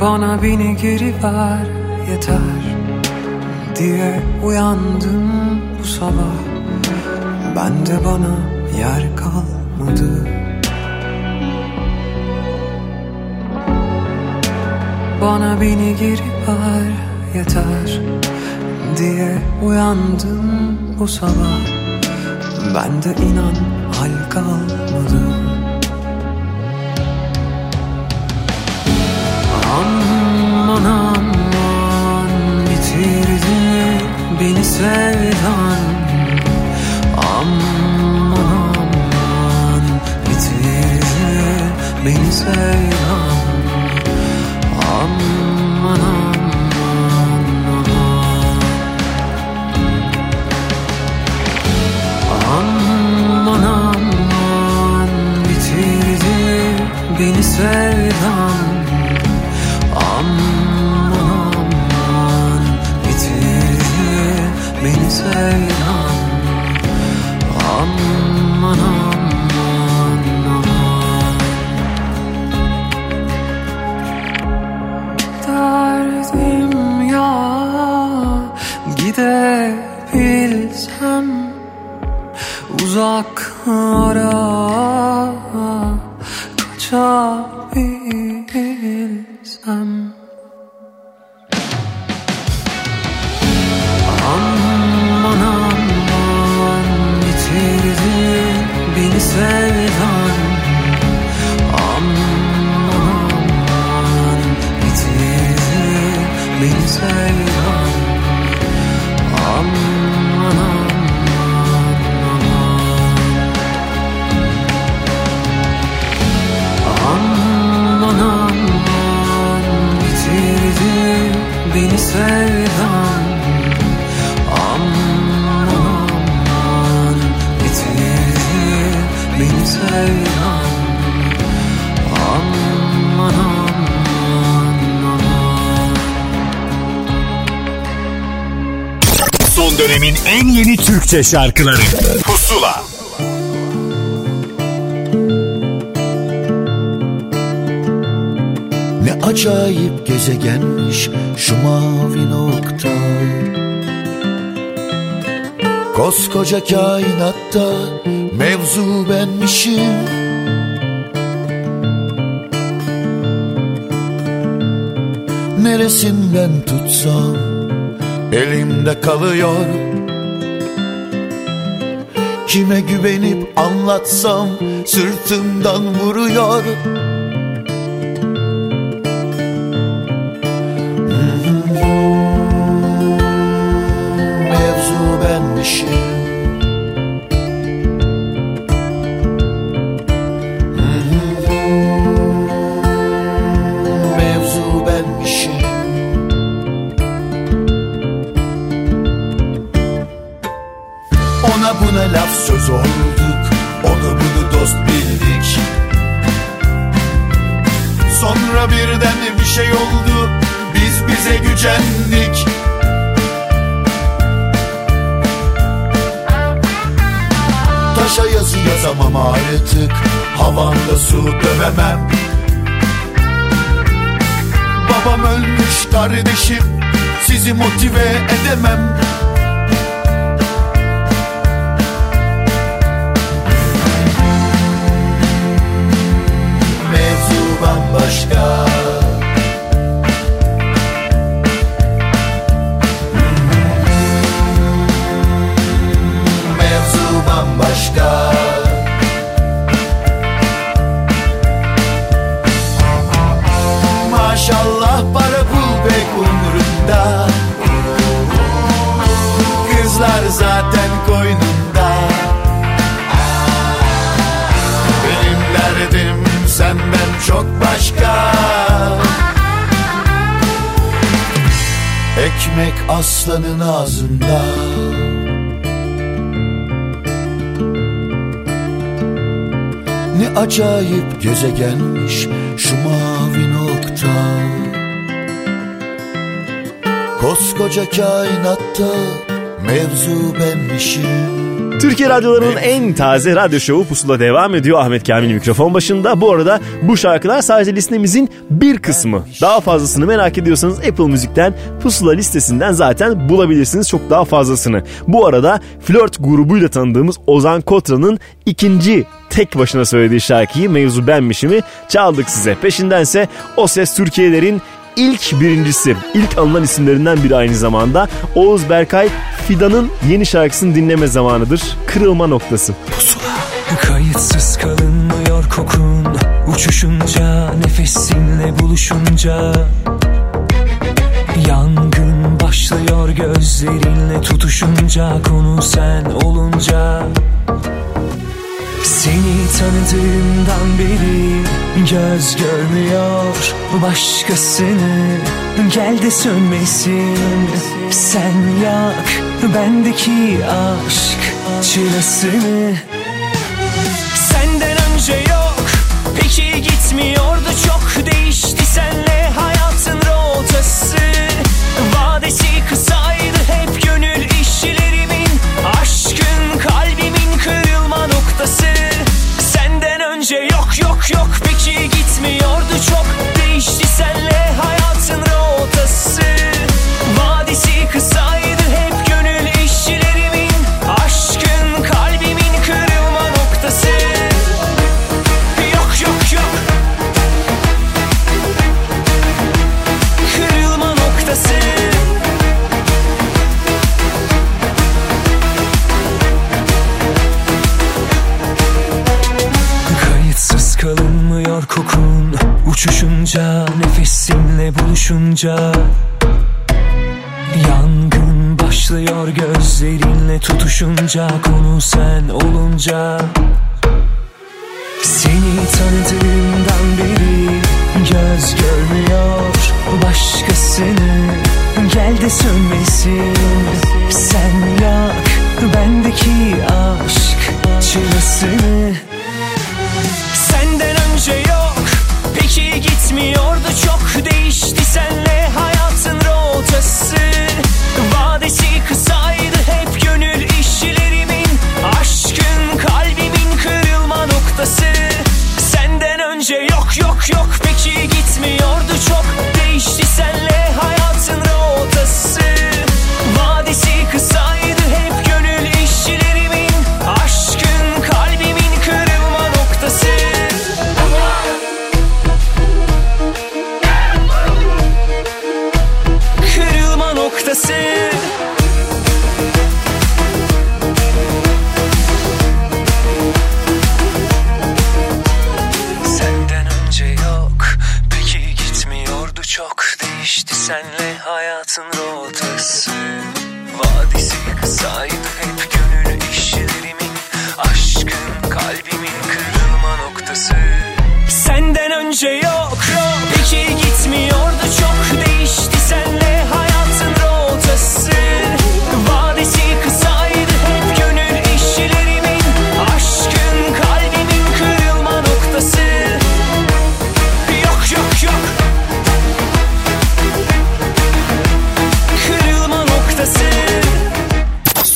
Bana beni geri ver yeter Diye uyandım bu sabah Bende bana yer kalmadı. Bana beni geri ver yeter Diye uyandım bu sabah. Bende inan hal kalmadı. Aman aman bitirdi beni sevdan beni sevdan Aman Türkçe şarkıları. Pusula. Ne acayip gezegenmiş şu mavi nokta. Koskoca kainatta mevzu benmişim. Neresinden tutsam elimde kalıyor Kime güvenip anlatsam sırtımdan vuruyor acayip gezegenmiş şu mavi nokta. Koskoca kainatta mevzu benmişim Türkiye radyolarının en taze radyo şovu Pusula devam ediyor. Ahmet Kamil mikrofon başında. Bu arada bu şarkılar sadece listemizin bir kısmı. Daha fazlasını merak ediyorsanız Apple Müzik'ten Pusula listesinden zaten bulabilirsiniz çok daha fazlasını. Bu arada Flört grubuyla tanıdığımız Ozan Kotra'nın ikinci tek başına söylediği şarkıyı Mevzu Benmişim'i çaldık size. Peşindense O Ses Türkiye'lerin ilk birincisi, ilk alınan isimlerinden biri aynı zamanda. Oğuz Berkay Fidan'ın yeni şarkısını dinleme zamanıdır. Kırılma noktası. Kayıtsız kalınmıyor kokun. Uçuşunca nefesinle buluşunca. Yangın başlıyor gözlerinle tutuşunca. Konu sen olunca Seni tanıdığımdan beri göz görmüyor başkasını. Gel de sönmesin. Sen yak bendeki aşk çırasını. Senden önce yok Peki gitmiyordu. Çok Değişti senle Değişti Uçuşunca nefesimle buluşunca Yangın başlıyor gözlerinle tutuşunca Konu sen olunca Seni tanıdığımdan beri göz görmüyor başkasını. Gel de sönmesin sen yak bendeki aşk çırasını Peki gitmiyordu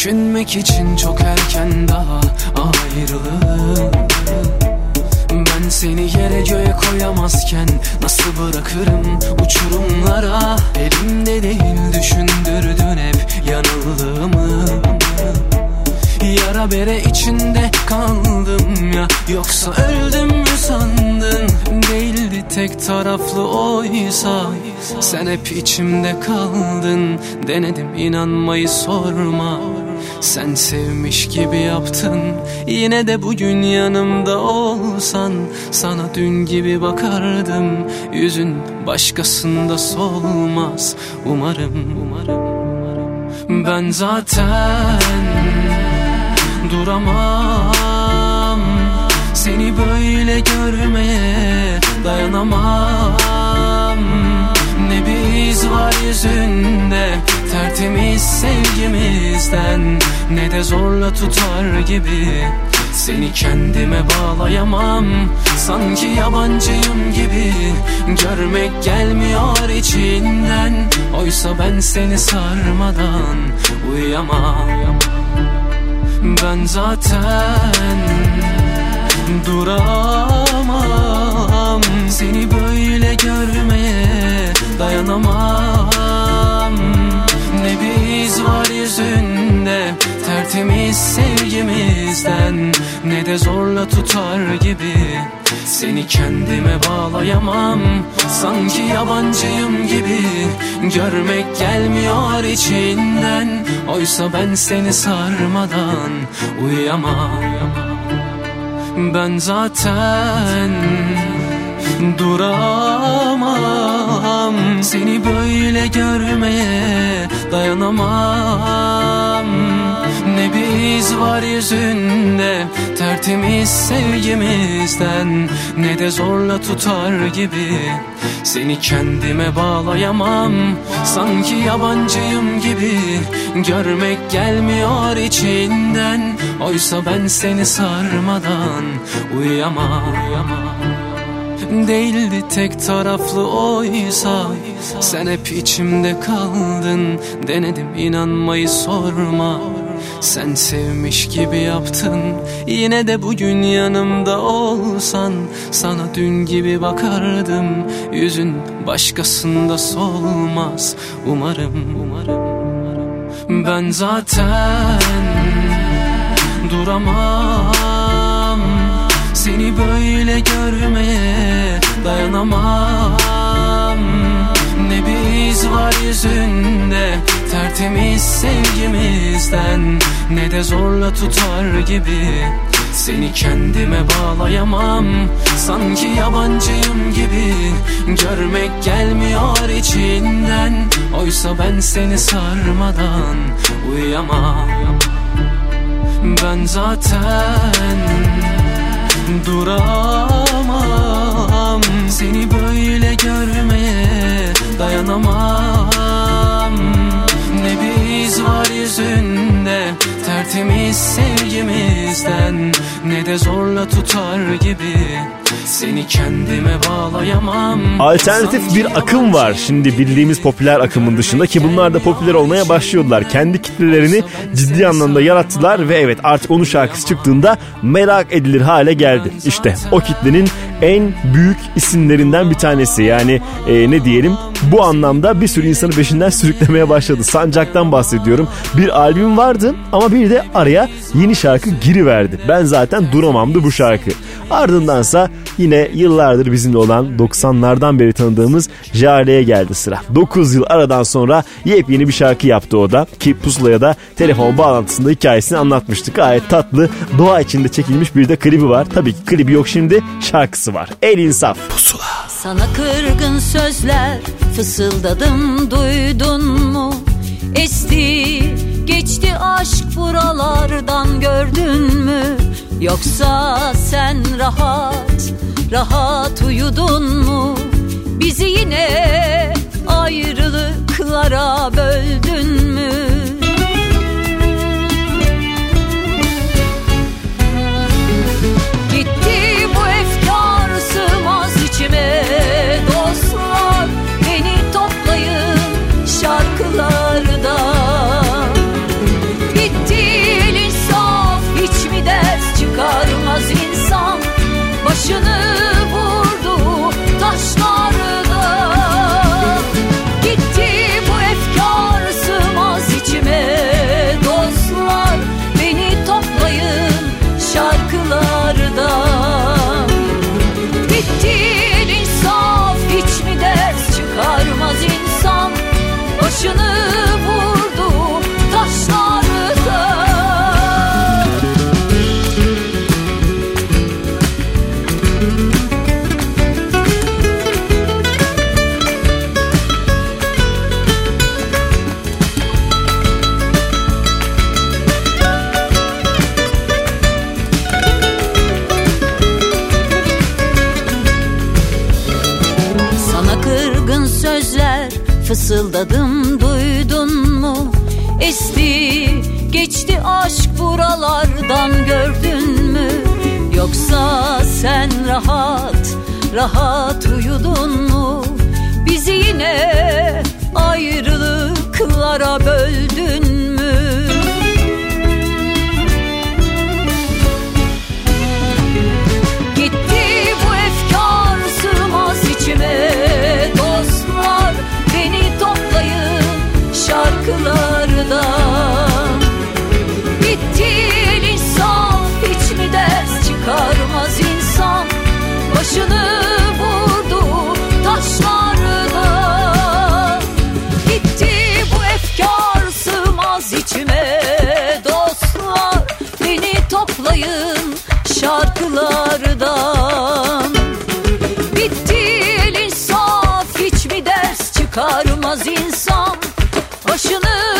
Düşünmek için çok erken daha ayrılık Ben seni yere göğe koyamazken Nasıl bırakırım uçurumlara? Elimde değil düşündürdün hep yanıldığımı. Yara bere içinde kaldım ya Yoksa öldüm mü sandın? Değildi tek taraflı oysa Sen hep içimde kaldın. Denedim inanmayı sorma sen sevmiş gibi yaptın Yine de bugün yanımda olsan Sana dün gibi bakardım. Yüzün başkasında solmaz Umarım, umarım, umarım Ben zaten duramam. Seni böyle görmeye dayanamam. Ne bir iz var yüzünde tertemiz sevgimizden Ne de zorla tutar gibi. Seni kendime bağlayamam Sanki yabancıyım gibi. Görmek gelmiyor içinden Oysa ben seni sarmadan uyuyamam. Ben zaten duramam Seni böyle görmeye dayanamam Ne bir iz var yüzünde Tertemiz sevgimizden. Ne de zorla tutar gibi Seni kendime bağlayamam. Sanki yabancıyım gibi Görmek gelmiyor içinden. Oysa ben seni sarmadan uyuyamam. Ben zaten duramam. Seni böyle görmeye dayanamam. Ne bir iz var yüzünde tertemiz sevgimizden. Ne de zorla tutar gibi Seni kendime bağlayamam. Sanki yabancıyım gibi Görmek gelmiyor içinden. Oysa ben seni sarmadan uyuyamam, uyuyamam. Değildi tek taraflı oysa. Sen hep içimde kaldın Denedim inanmayı sorma. Sen sevmiş gibi yaptın Yine de bugün yanımda olsan. Sana dün gibi bakardım Yüzün başkasında solmaz. Umarım, umarım, umarım Ben zaten duramam. Seni böyle görmeye dayanamam. Ne bir iz var yüzünde tertemiz sevgimizden. Ne de zorla tutar gibi seni kendime bağlayamam. Sanki yabancıyım gibi Görmek gelmiyor içinden. Oysa ben seni sarmadan uyuyamam. Ben zaten duramam Seni böyle görmeye dayanamam. Ne bir iz var yüzünde Tertemiz sevgimizden Ne de zorla tutar gibi Seni kendime bağlayamam Alternatif bir akım var şimdi bildiğimiz popüler akımın dışında ki bunlar da popüler olmaya başlıyorlar. Kendi kitlelerini ciddi anlamda yarattılar ve evet artık onun şarkısı çıktığında merak edilir hale geldi. İşte o kitlenin en büyük isimlerinden bir tanesi yani e, ne diyelim bu anlamda bir sürü insanı peşinden sürüklemeye başladı. Sancak'tan bahsediyorum. Bir albüm vardı ama bir de araya yeni şarkı giriverdi. Ben zaten duramamdı bu şarkı. Ardındansa yine yıllardır bizimle olan 90'lardan beri tanıdığımız Jale'ye geldi sıra. 9 yıl aradan sonra yepyeni bir şarkı yaptı o da ki Pusula'ya da telefon bağlantısında hikayesini anlatmıştık. Gayet tatlı doğa içinde çekilmiş bir de klibi var. Tabii ki klibi yok şimdi şarkısı var. El insaf. Pusula. Sana kırgın sözler fısıldadım duydun mu? Esti geçti aşk buralardan gördün mü? Yoksa sen rahat rahat uyudun mu? Bizi yine ayrılıklara böldün buralardan gördün mü? Yoksa sen rahat rahat uyudun mu? Bizi yine ayrılıklara böldün mü? İçime Dostlar beni toplayın şarkılardan. Bitti el insaf hiç mi ders çıkarmaz insan. Başını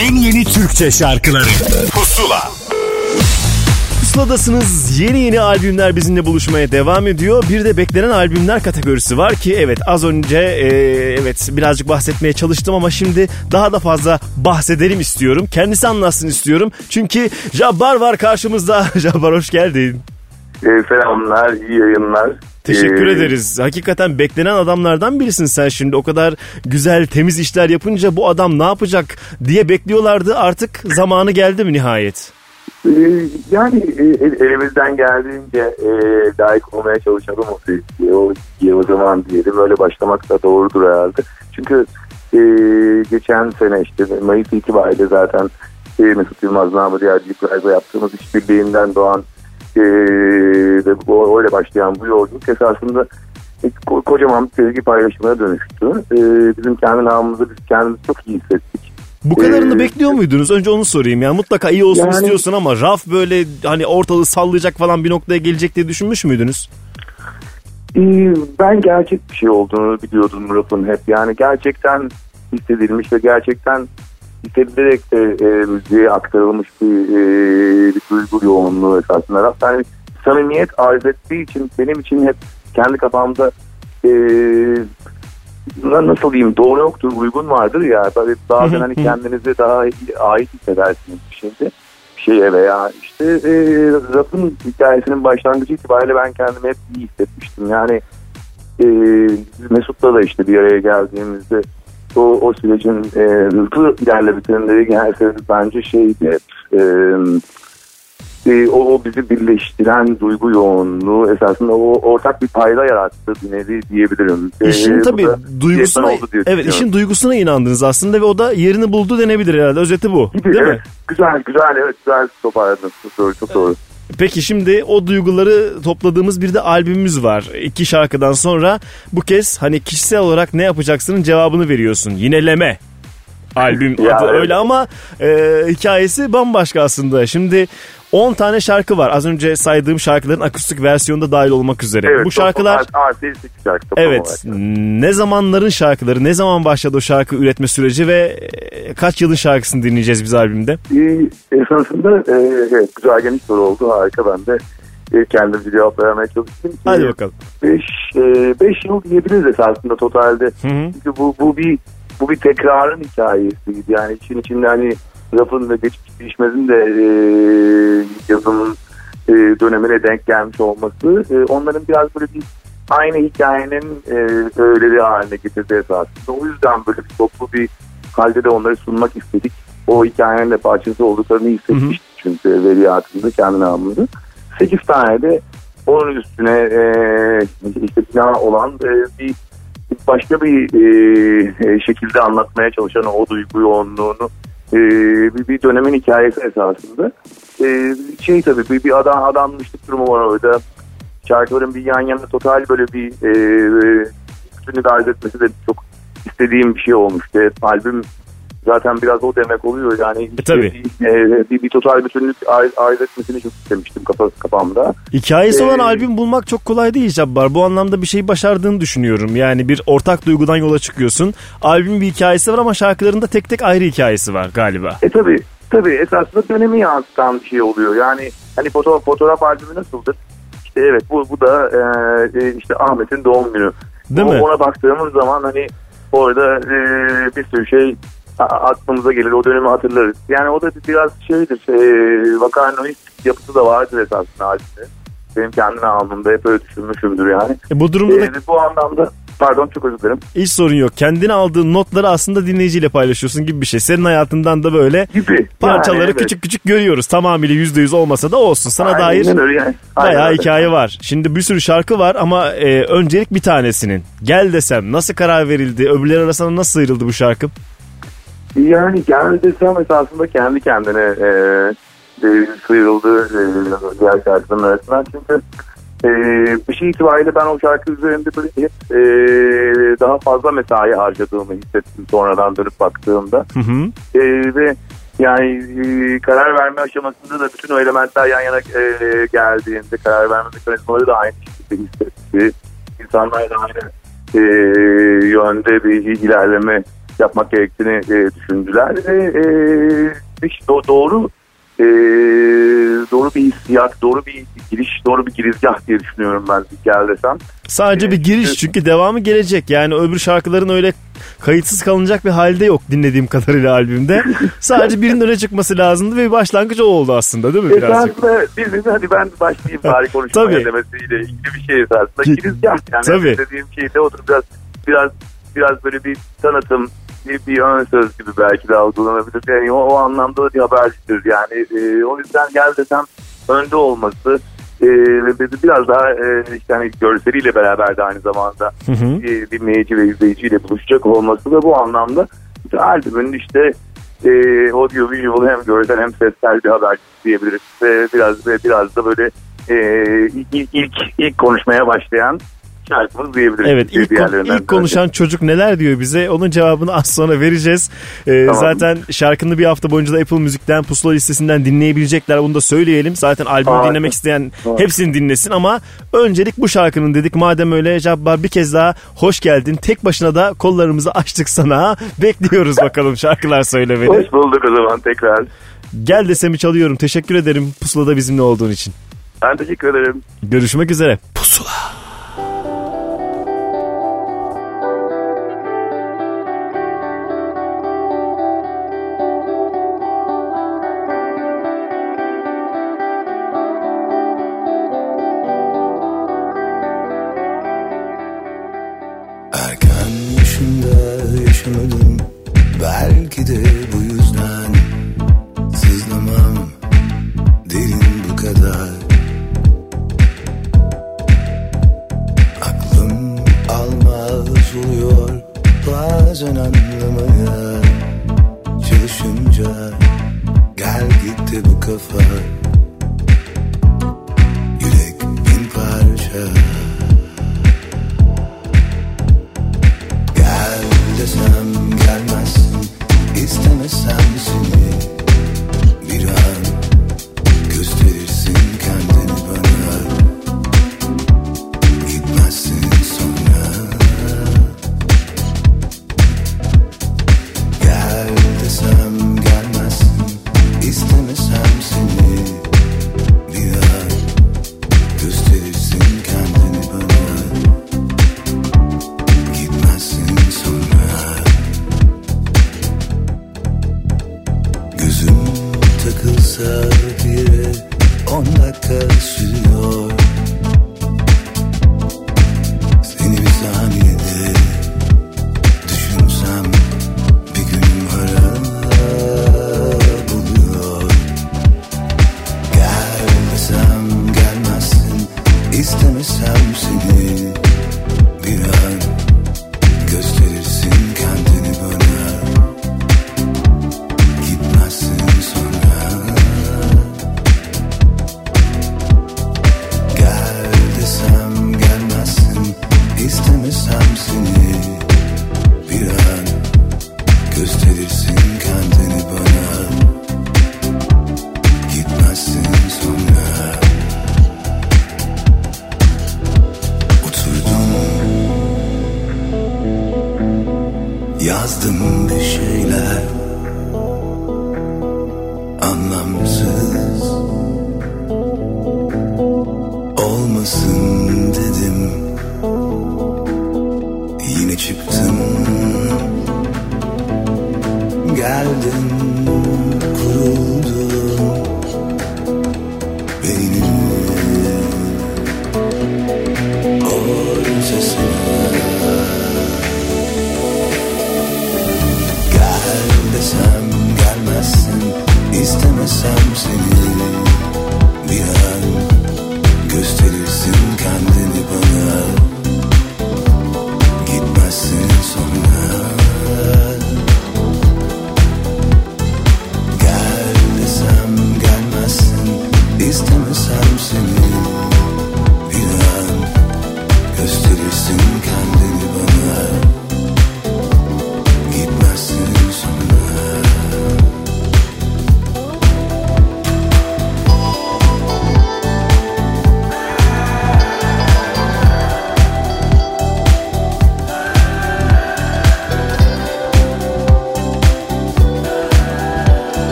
en yeni Türkçe şarkıları Pusula Pusuladasınız. Yeni yeni albümler bizimle buluşmaya devam ediyor. Bir de beklenen albümler kategorisi var ki evet az önce e, evet birazcık bahsetmeye çalıştım ama şimdi daha da fazla bahsedelim istiyorum. Kendisi anlatsın istiyorum. Çünkü Jabbar var karşımızda. Jabbar hoş geldin. Ee, selamlar, iyi yayınlar. Teşekkür Ee, ederiz. Hakikaten beklenen adamlardan birisin sen şimdi. O kadar güzel temiz işler yapınca bu adam ne yapacak diye bekliyorlardı. Artık zamanı geldi mi nihayet? e, yani e, el- elimizden geldiğince e, layık olmaya çalışalım o sevgiye, o zaman diyelim. Öyle başlamak da doğrudur herhalde. Çünkü e, geçen sene işte Mayıs itibariyle zaten e, Mesut Yılmaz namı diğer Libra'yla yaptığımız işbirliğinden doğan e, ve bu, öyle başlayan bu yolculuk esasında ko- kocaman bir sevgi paylaşımına dönüştü. E, bizim kendi namımızı biz kendimiz çok iyi hissettik. Bu kadarını Ee, bekliyor muydunuz? Önce onu sorayım ya. Mutlaka iyi olsun Yani- istiyorsun ama raf böyle hani ortalığı sallayacak falan bir noktaya gelecek diye düşünmüş müydünüz? Ee, Ben gerçek bir şey olduğunu biliyordum rap'ın hep. Yani gerçekten hissedilmiş ve gerçekten hissedilerek de e, müziğe aktarılmış bir, e, bir duygu yoğunluğu esasında rap. Yani samimiyet arz ettiği için benim için hep kendi kafamda e, na- nasıl diyeyim doğru yoktur uygun vardır ya. Tabii bazen hani kendinizi daha ait hissedersiniz bir şeyde şeye veya işte e, rap'ın hikayesinin başlangıcı itibariyle ben kendimi hep iyi hissetmiştim. Yani e, Mesut'la da işte bir araya geldiğimizde o, o sürecin e, hızlı ilerlemesinin genel sebebi bence şeydi hep e, e, o, o bizi birleştiren duygu yoğunluğu esasında o ortak bir payda yarattı bir nevi diyebilirim. E, İşin bu tabii duygusuna oldu diye evet işin duygusuna inandınız aslında ve o da yerini buldu denebilir herhalde. Özeti bu. Gibi, değil evet. mi? Güzel güzel evet güzel toparladın. Çok doğru çok doğru. Peki şimdi o duyguları topladığımız bir de albümümüz var. İki şarkıdan sonra bu kez hani kişisel olarak ne yapacaksının cevabını veriyorsun. Yineleme. Albüm Ya, adı evet. öyle ama e, hikayesi bambaşka aslında. Şimdi 10 tane şarkı var. Az önce saydığım şarkıların akustik versiyonda dahil olmak üzere. Evet, bu şarkılar Artı şarkı. Evet. Ne zamanların şarkıları, ne zaman başladı o şarkı üretme süreci ve e, kaç yılın şarkısını dinleyeceğiz biz albümde? Ee, esasında e, evet, güzel geniş soru oldu. Harika ben de e, kendimce cevap vermeye çalıştım. Hadi bakalım. 5 5 yıl diyebiliriz esasında totalde. Çünkü bu bu bir bu bir tekrarın hikayesiydi. Yani için içinde hani rapın ve geçmiş değişmezin de e, yazımın e, dönemine denk gelmiş olması e, onların biraz böyle bir aynı hikayenin e, öğeleri haline getirdi esasında. O yüzden böyle bir toplu bir halde de onları sunmak istedik. O hikayenin de parçası olduklarını hissetmiştik çünkü veriyatında kendine alındı. 8 tane de onun üstüne e, işte bina olan e, bir başka bir e, şekilde anlatmaya çalışan o duygu yoğunluğunu e, bir, bir dönemin hikayesi esasında. E, şey tabii bir, bir adam adanmışlık durumu var orada. Şarkıların bir yan yana total böyle bir e, bütünlük arz etmesi de çok istediğim bir şey olmuştu. Albüm zaten biraz o demek oluyor. Yani E, tabii. Bir, e, bir, bir total bütünlük arz etmesini çok istemiştim kafa, kafamda. Hikayesi olan Ee, albüm bulmak çok kolay değil Cabbar. Bu anlamda bir şey başardığını düşünüyorum. Yani bir ortak duygudan yola çıkıyorsun. Albümün bir hikayesi var ama şarkılarında tek tek ayrı hikayesi var galiba. E tabi tabi esasında dönemi yansıtan bir şey oluyor. Yani hani fotoğraf, fotoğraf albümü nasıldır? İşte evet bu, bu da e, e, işte Ahmet'in doğum günü. Değil O- mi? Ona baktığımız zaman hani orada e, bir sürü şey aklımıza gelir. O dönemi hatırlarız. Yani o da biraz şeydir. E, vakarnoist yapısı da vardır esasında albümde. Benim kendime alnımda hep öyle düşünmüşümdür yani. E, bu durumda da E, bu anlamda pardon çok özür dilerim. hiç sorun yok. Kendine aldığın notları aslında dinleyiciyle paylaşıyorsun gibi bir şey. Senin hayatından da böyle parçaları Yani evet. küçük küçük görüyoruz. Tamamıyla yüzde yüz olmasa da olsun. Sana Aynen dair öyle yani. Aynen bayağı öyle. hikaye var. Şimdi bir sürü şarkı var ama e, öncelik bir tanesinin. Gel desem nasıl karar verildi? Öbürleri arasında nasıl sıyrıldı bu şarkı? Yani gel desem esasında kendi kendine e, e, sıyrıldı e, diğer şarkıların arasından. Çünkü e, bir şey itibariyle ben o şarkı üzerinde böyle hep e, daha fazla mesai harcadığımı hissettim sonradan dönüp baktığımda. Hı hı. E, ve yani e, karar verme aşamasında da bütün o elementler yan yana e, geldiğinde karar verme mekanizmaları da aynı şekilde hissetti. İnsanlar da aynı e, yönde bir ilerleme yapmak gerektiğini e, düşündüler ve e, hiç do- doğru e, doğru bir hissiyat, doğru bir giriş, doğru bir girizgah diye düşünüyorum ben gel desem. Sadece bir giriş çünkü devamı gelecek. Yani öbür şarkıların öyle kayıtsız kalınacak bir halde yok dinlediğim kadarıyla albümde. Sadece birinin öne çıkması lazımdı ve bir başlangıç o oldu aslında değil mi birazcık? Esasında birinin hadi ben başlayayım bari konuşmaya demesiyle ilgili bir şey esasında. Girizgah yani Tabii. dediğim şey de odur biraz biraz biraz böyle bir tanıtım bir, bir ön söz gibi belki de algılanabilir. Yani o, o anlamda da bir habercidir. Yani e, o yüzden gel desem önde olması e, biraz daha e, işte hani görseliyle beraber de aynı zamanda Hı hı. e, dinleyici ve izleyiciyle buluşacak olması da bu anlamda işte albümün işte e, audio visual hem görsel hem sesler bir haber diyebiliriz. Ve biraz ve biraz da böyle e, ilk, ilk ilk konuşmaya başlayan şarkımız diyebiliriz. Evet ilk, ilk konuşan çocuk neler diyor bize onun cevabını az sonra vereceğiz. Ee, Tamam. Zaten şarkını bir hafta boyunca da Apple Müzik'ten Pusula listesinden dinleyebilecekler bunu da söyleyelim. Zaten albümü Harika. dinlemek isteyen Harika. hepsini dinlesin ama öncelik bu şarkının dedik. Madem öyle Cabbar bir kez daha hoş geldin. Tek başına da kollarımızı açtık sana. Bekliyoruz bakalım şarkılar söylemeni. Hoş bulduk o zaman tekrar. Gel desemi çalıyorum. Teşekkür ederim Pusula'da bizimle olduğun için. Ben teşekkür ederim. Görüşmek üzere. Pusula.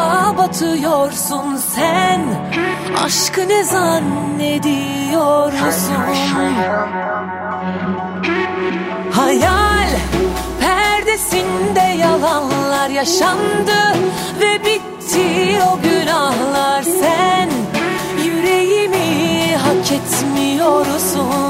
aşka batıyorsun sen. Aşkı ne zannediyorsun? Hayal perdesinde yalanlar yaşandı Ve bitti o günahlar sen. Yüreğimi hak etmiyorsun.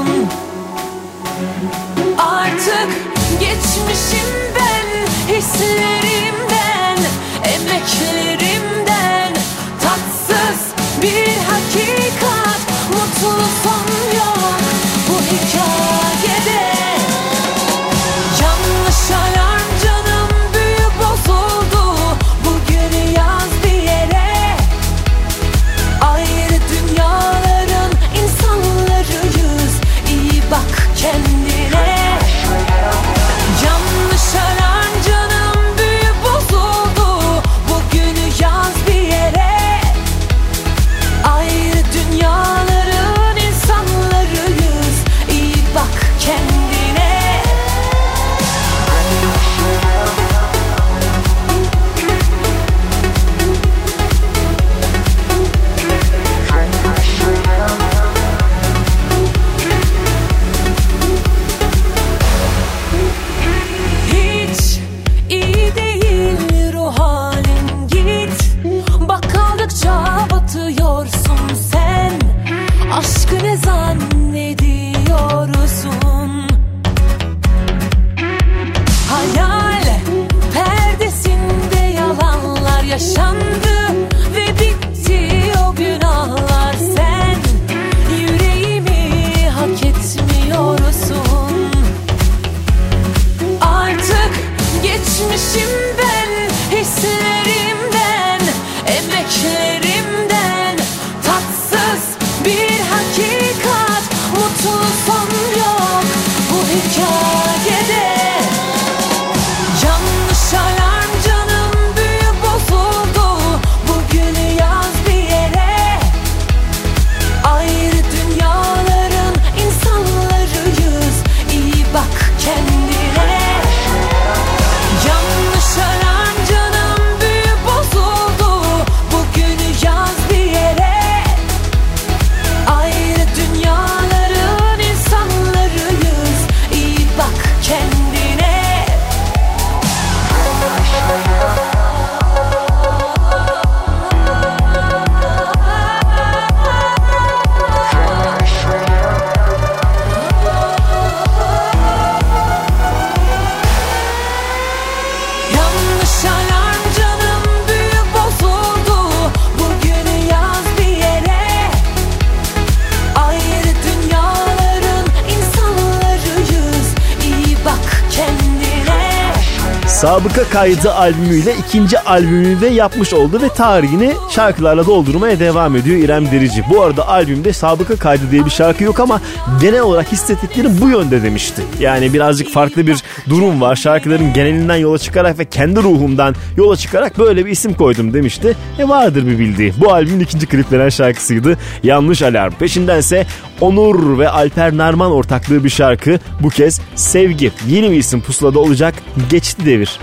kaydı albümüyle ikinci albümünü de yapmış oldu ve tarihini şarkılarla doldurmaya devam ediyor İrem Derici. Bu arada albümde sabıka kaydı diye bir şarkı yok ama genel olarak hissettiklerim bu yönde demişti. Yani birazcık farklı bir durum var. Şarkıların genelinden yola çıkarak ve kendi ruhumdan yola çıkarak böyle bir isim koydum demişti. E vardır bir bildiği. Bu albümün ikinci kliplenen şarkısıydı. Yanlış Alarm. Peşindense Onur ve Alper Narman ortaklığı bir şarkı. Bu kez Sevgi. Yeni bir isim pusulada olacak. Geçti devir.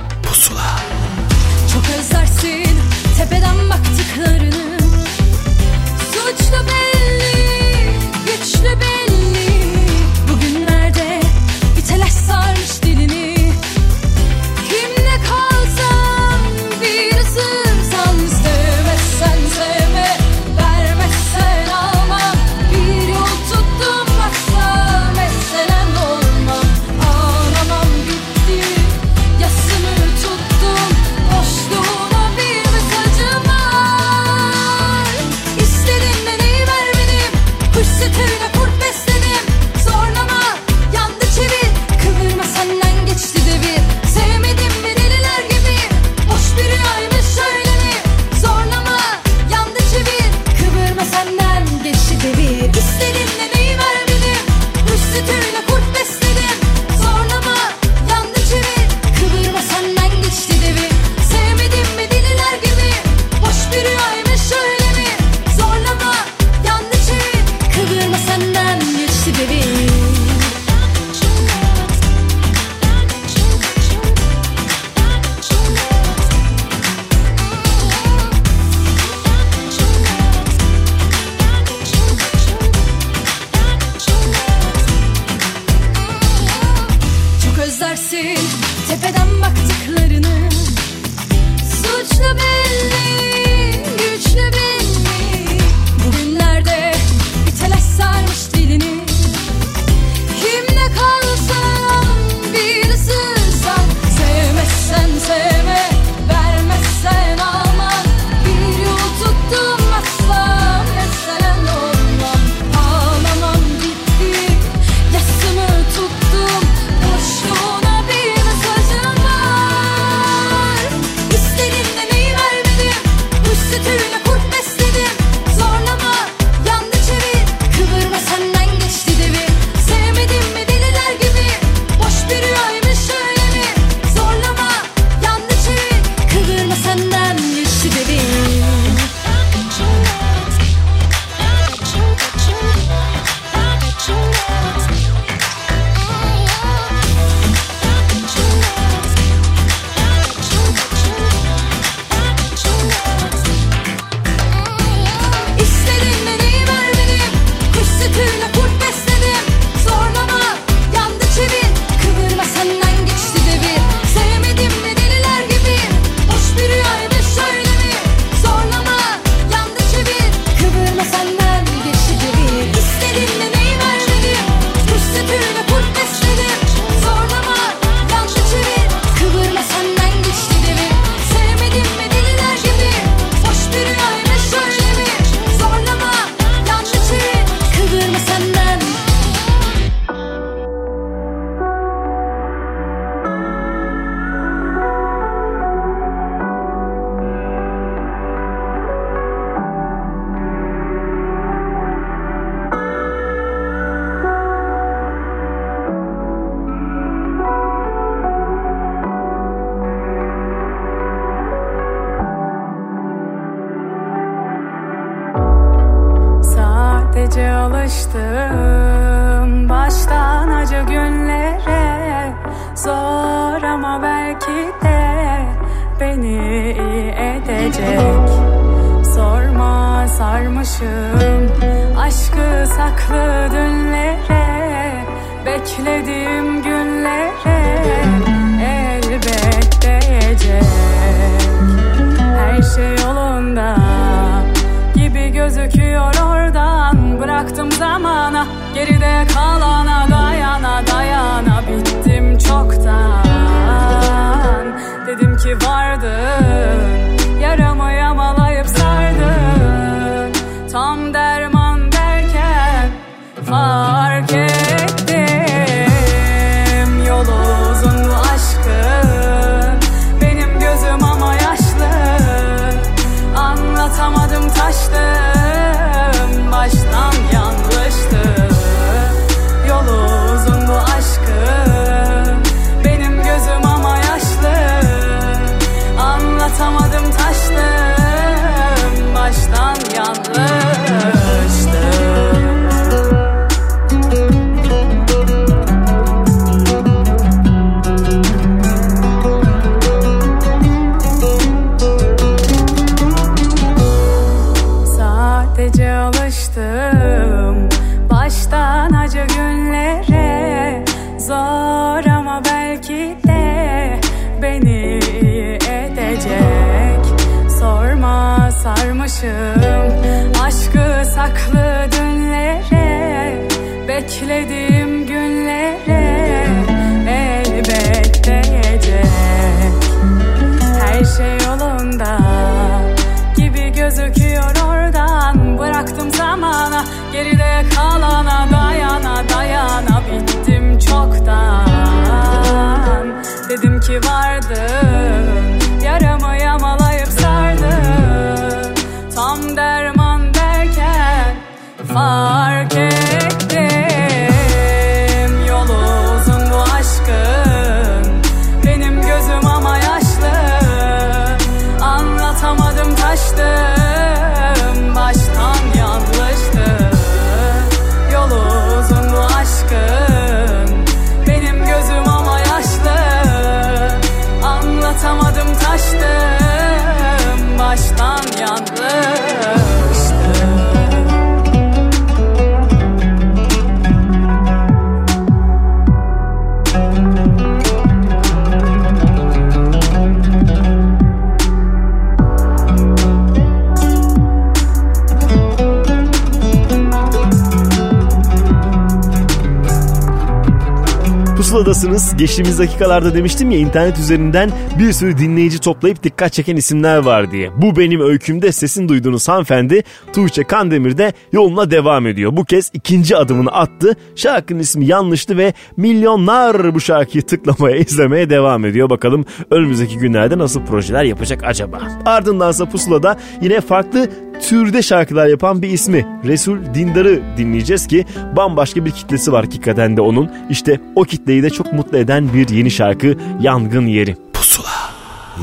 Geçtiğimiz dakikalarda demiştim ya internet üzerinden bir sürü dinleyici toplayıp dikkat çeken isimler var diye. Bu benim öykümde sesin duyduğunuz hanımefendi Tuğçe Kandemir de yoluna devam ediyor. Bu kez ikinci adımını attı. Şarkının ismi yanlıştı ve milyonlar bu şarkıyı tıklamaya, izlemeye devam ediyor. Bakalım önümüzdeki günlerde nasıl projeler yapacak acaba? Ardındansa Pusula'da yine farklı türde şarkılar yapan bir ismi Resul Dindar'ı dinleyeceğiz ki bambaşka bir kitlesi var hakikaten de onun. İşte o kitleyi de çok mutlu eden bir yeni şarkı Yangın Yeri. Pusula.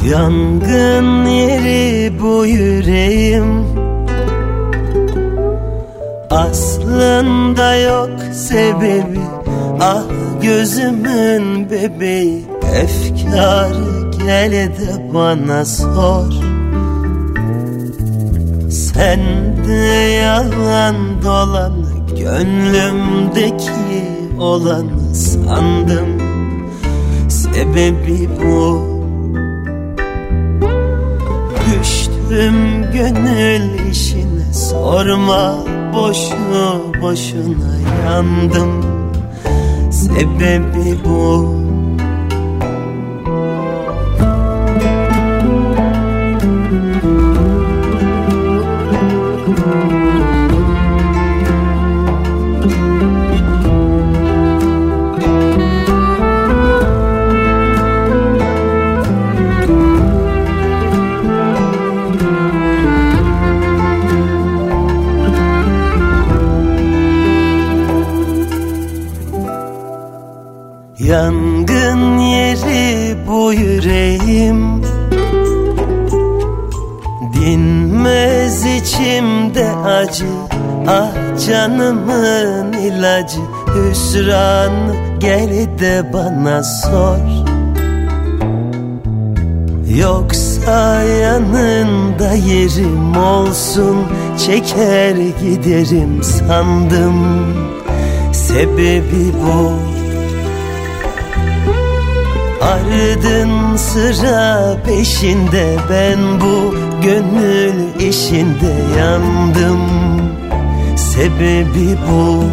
Yangın yeri bu yüreğim Aslında yok sebebi Ah gözümün bebeği Efkar gel de bana sor Sen de yalan dolan Gönlümdeki olanı sandım. Sebebi bu. Düştüm gönül işine sorma boşu boşuna yandım. Sebebi bu Yangın yeri bu yüreğim. Dinmez içimde acı Ah canımın ilacı. Hüsran gel de bana sor. Yoksa yanında yerim olsun Çeker giderim sandım. Sebebi bu Ardın sıra peşinde. Ben bu gönül işinde yandım. Sebebi bu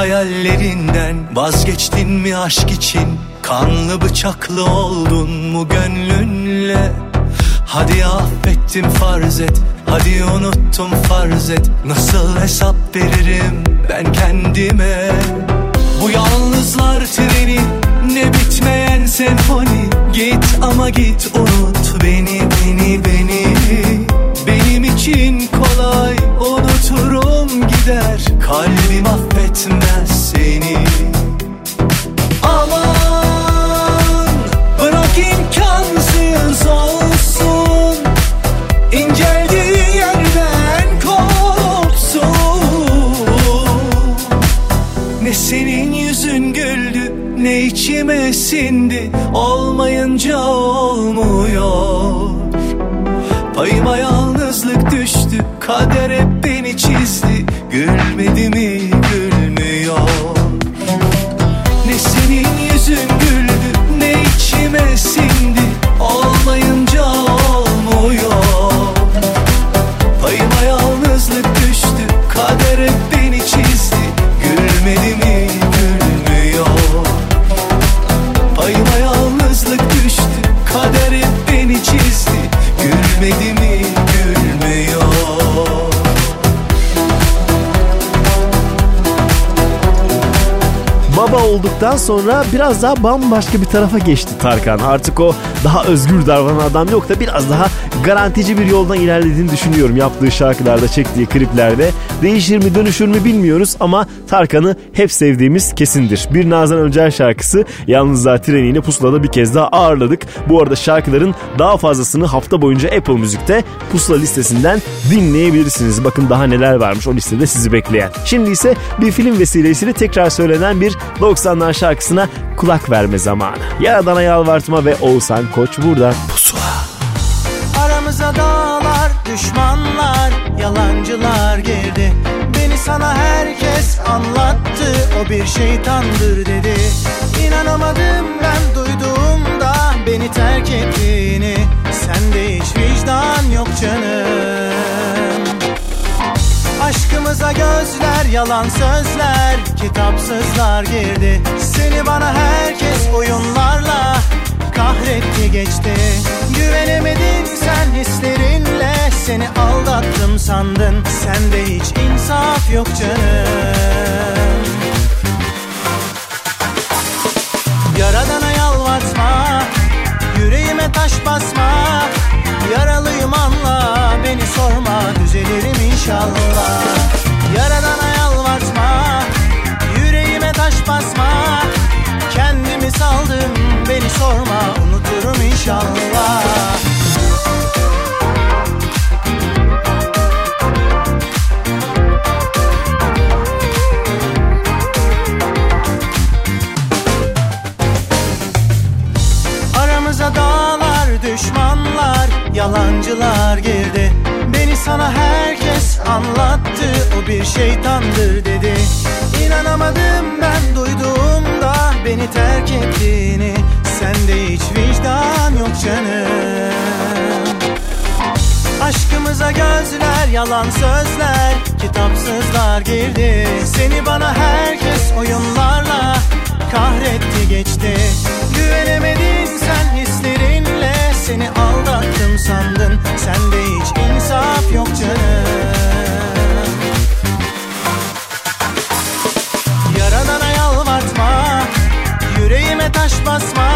hayallerinden vazgeçtin mi aşk için? Kanlı bıçaklı oldun mu gönlünle? Hadi affettim farz et, hadi unuttum farz et Nasıl hesap veririm ben kendime? Bu yalnızlar treni ne bitmeyen senfoni Git ama git unut beni beni beni Benim için kolay unuturum gider Kalbim affetmez seni. Aman bırak imkansız olsun. İnceldiği yerden kopsun Ne senin yüzün güldü ne içime sindi. Olmayınca olmuyor. Payıma yalnızlık düştü Kader hep Olduktan sonra biraz daha bambaşka bir tarafa geçti Tarkan. Artık o daha özgür davranan adam yok da biraz daha garantici bir yoldan ilerlediğini düşünüyorum. Yaptığı şarkılarda, çektiği kliplerde. Değişir mi dönüşür mü bilmiyoruz ama Tarkan'ı hep sevdiğimiz kesindir. Bir Nazan Öncel şarkısı Yalnızlar Treni'ni pusulada bir kez daha ağırladık. Bu arada şarkıların daha fazlasını hafta boyunca Apple Müzik'te pusula listesinden dinleyebilirsiniz. Bakın daha neler varmış o listede sizi bekleyen. Şimdi ise bir film vesilesiyle tekrar söylenen bir 90'lar şarkısına kulak verme zamanı. Yaradan'a yalvartma ve Oğuzhan Koç burada. Pusula. Aramıza dağlar, düşmanlar, yalancılar girdi. Beni sana herkes anlattı, o bir şeytandır dedi. İnanamadım ben duyduğumda beni terk ettiğini. Sende hiç vicdan yok canım. Aşkımıza gözler, yalan sözler, kitapsızlar girdi. Seni bana herkes oyunlarla kahretti geçti. Güvenemedin sen hislerinle. Seni aldattım sandın. Sende hiç insaf yok canım. Yaradana yalvartma. Yüreğime taş basma. Yaralıyım anla. Beni sorma. Düzelirim inşallah. Yaradana yalvartma. Yüreğime taş basma Kendimi saldım beni sorma unuturum inşallah. Aramıza dağlar düşmanlar yalancılar girdi. Beni sana herkes anlattı o bir şeytandır dedi. İnanamadım ben duyduğumda beni terk ettiğini. Sende hiç vicdan yok canım. Aşkımıza gözler yalan sözler Kitapsızlar girdi. Seni bana herkes oyunlarla Kahretti geçti. Güvenemedin sen hislerinle Seni aldattım sandın. Sende hiç insaf yok canım taş basma.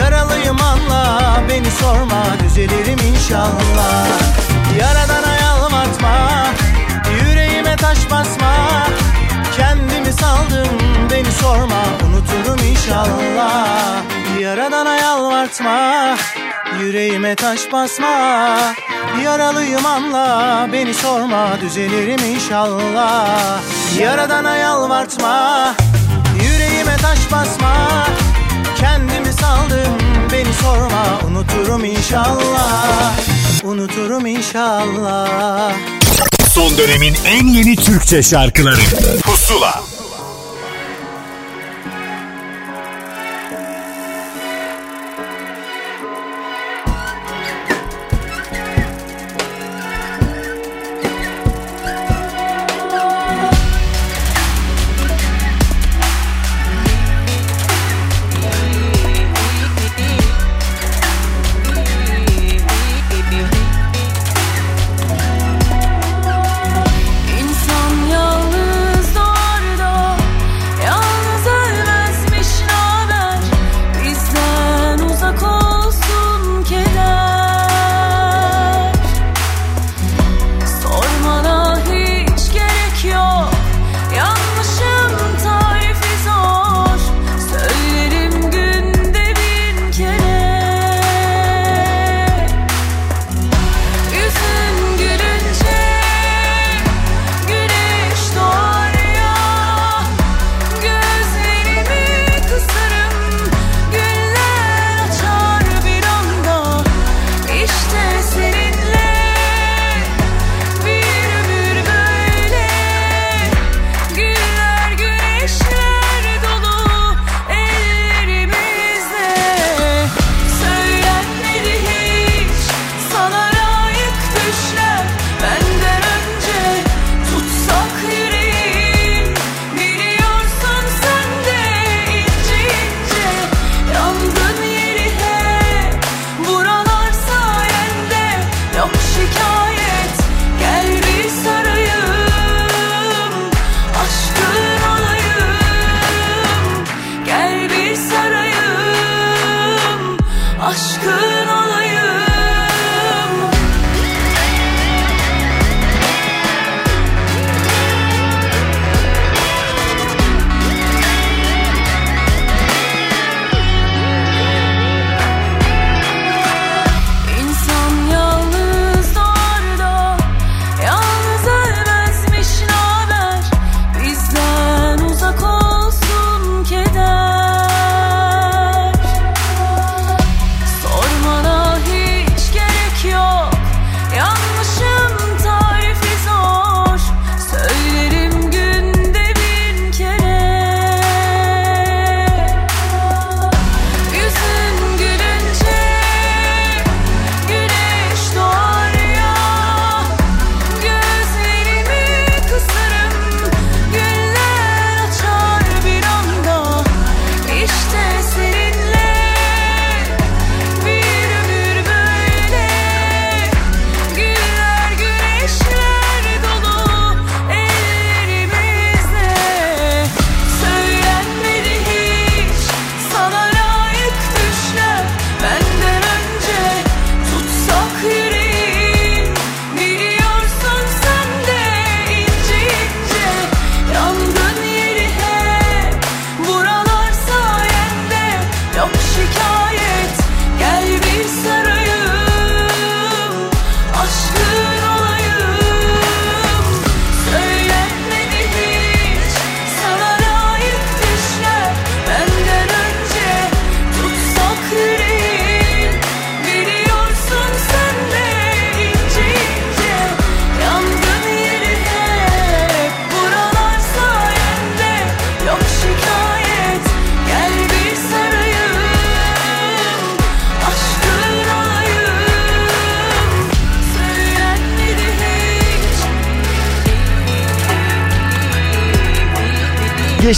Yaralıyım anla Beni sorma düzelirim inşallah. Yaradana yalvartma Yüreğime taş basma. Kendimi saldım Beni sorma unuturum inşallah. Yaradana yalvartma Yüreğime taş basma. Yaralıyım anla Beni sorma düzelirim inşallah. Yaradana yalvartma taş basma. Kendimi saldım beni sorma. Unuturum inşallah Unuturum inşallah. Son dönemin en yeni Türkçe şarkıları. Pusula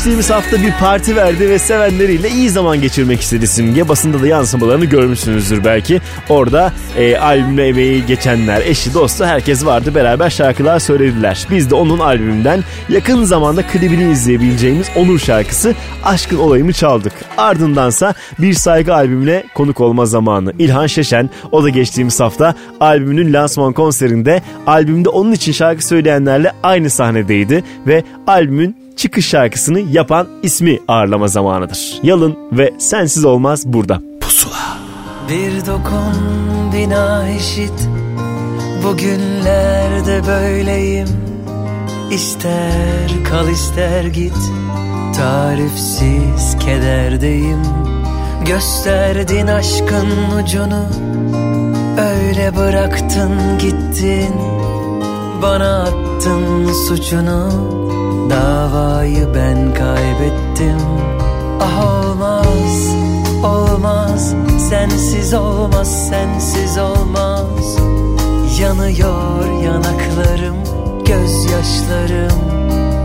Geçtiğimiz hafta bir parti verdi ve sevenleriyle iyi zaman geçirmek istedi Simge. Basında da yansımalarını görmüşsünüzdür belki. Orada e, albümle emeği geçenler, eşi, dostu herkes vardı. Beraber şarkılar söylediler. Biz de onun albümünden yakın zamanda klibini izleyebileceğimiz Onur şarkısı Aşkın Olayımı çaldık. Ardındansa bir saygı albümüne konuk olma zamanı. İlhan Şeşen o da geçtiğimiz hafta albümünün lansman konserinde albümde onun için şarkı söyleyenlerle aynı sahnedeydi ve albümün çıkış şarkısını yapan ismi ağırlama zamanıdır. Yalın ve Sensiz Olmaz burada. Bir dokun bina eşit. Bugünlerde böyleyim. İster kal ister git. Tarifsiz kederdeyim. Gösterdin aşkın ucunu. Öyle bıraktın gittin. Bana attın suçunu Davayı ben kaybettim. Ah olmaz, olmaz. Sensiz olmaz, sensiz olmaz. Yanıyor yanaklarım, gözyaşlarım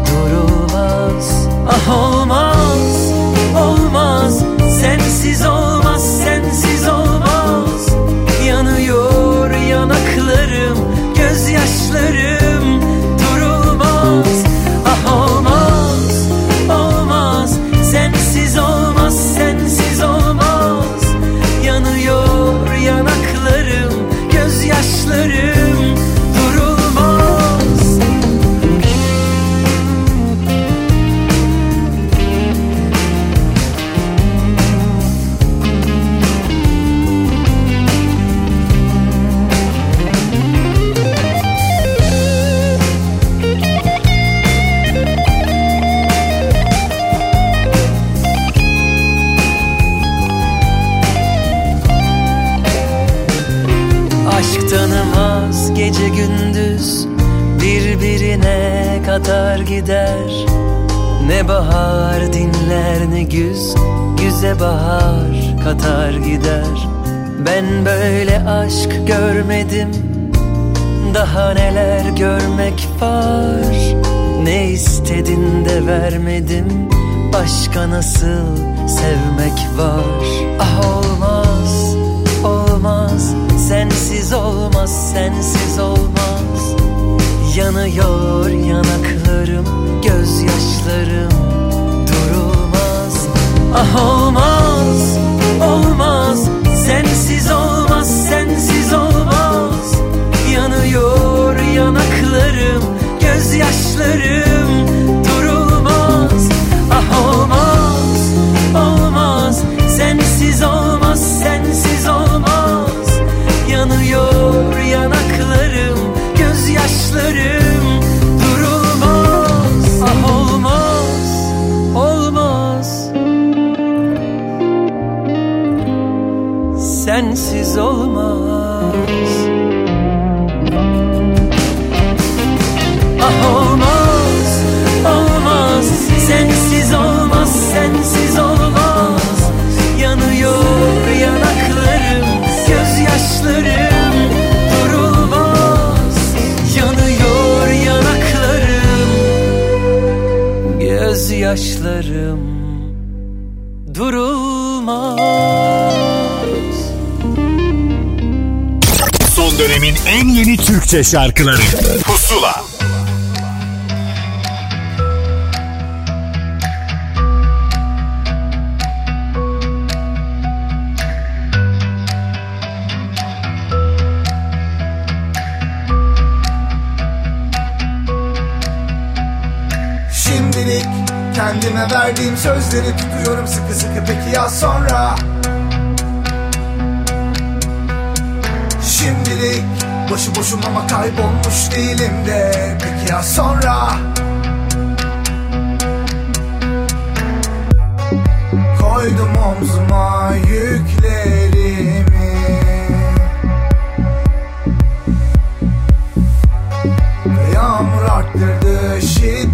Durulmaz. Ah olmaz, olmaz. Sensiz olmaz, sensiz olmaz. Yanıyor yanaklarım, gözyaşlarım kadar gider. Ne bahar dinler ne güz Güze bahar katar gider. Ben böyle aşk görmedim. Daha neler görmek var? Ne istedin de vermedim Başka nasıl sevmek var? Ah olmaz, olmaz. Sensiz olmaz, sensiz olmaz Yanıyor yanaklarım, gözyaşlarım Gözyaşlarım durulmaz. Son dönemin en yeni Türkçe şarkıları. Pusula sözleri tutuyorum sıkı sıkı. Peki ya sonra? Şimdilik boşu boşum ama kaybolmuş değilim de. Peki ya sonra? Koydum omzuma yüklerimi. Yağmur arttırdı şiddetini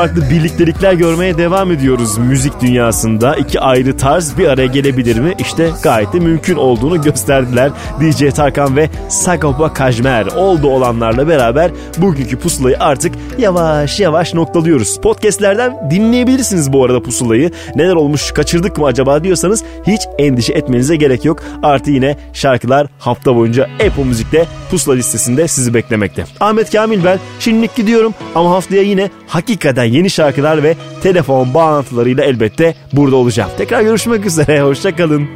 Farklı birliktelikler görmeye devam ediyoruz müzik dünyasında. İki ayrı tarz bir araya gelebilir mi? İşte gayet de mümkün olduğunu gösterdiler. DJ Tarkan ve Sagopa Kajmer oldu olanlarla beraber bugünkü pusulayı artık yavaş yavaş noktalıyoruz. Podcastlerden dinleyebilirsiniz bu arada pusulayı. Neler olmuş kaçırdık mı acaba diyorsanız hiç endişe etmenize gerek yok. Artı yine şarkılar hafta boyunca Apple Müzik'te pusula listesinde sizi beklemekte. Ahmet Kamil ben şimdilik gidiyorum ama haftaya yine hakikaten yeni şarkılar ve telefon bağlantılarıyla elbette burada olacağım. Tekrar görüşmek üzere hoşçakalın.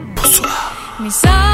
Misafir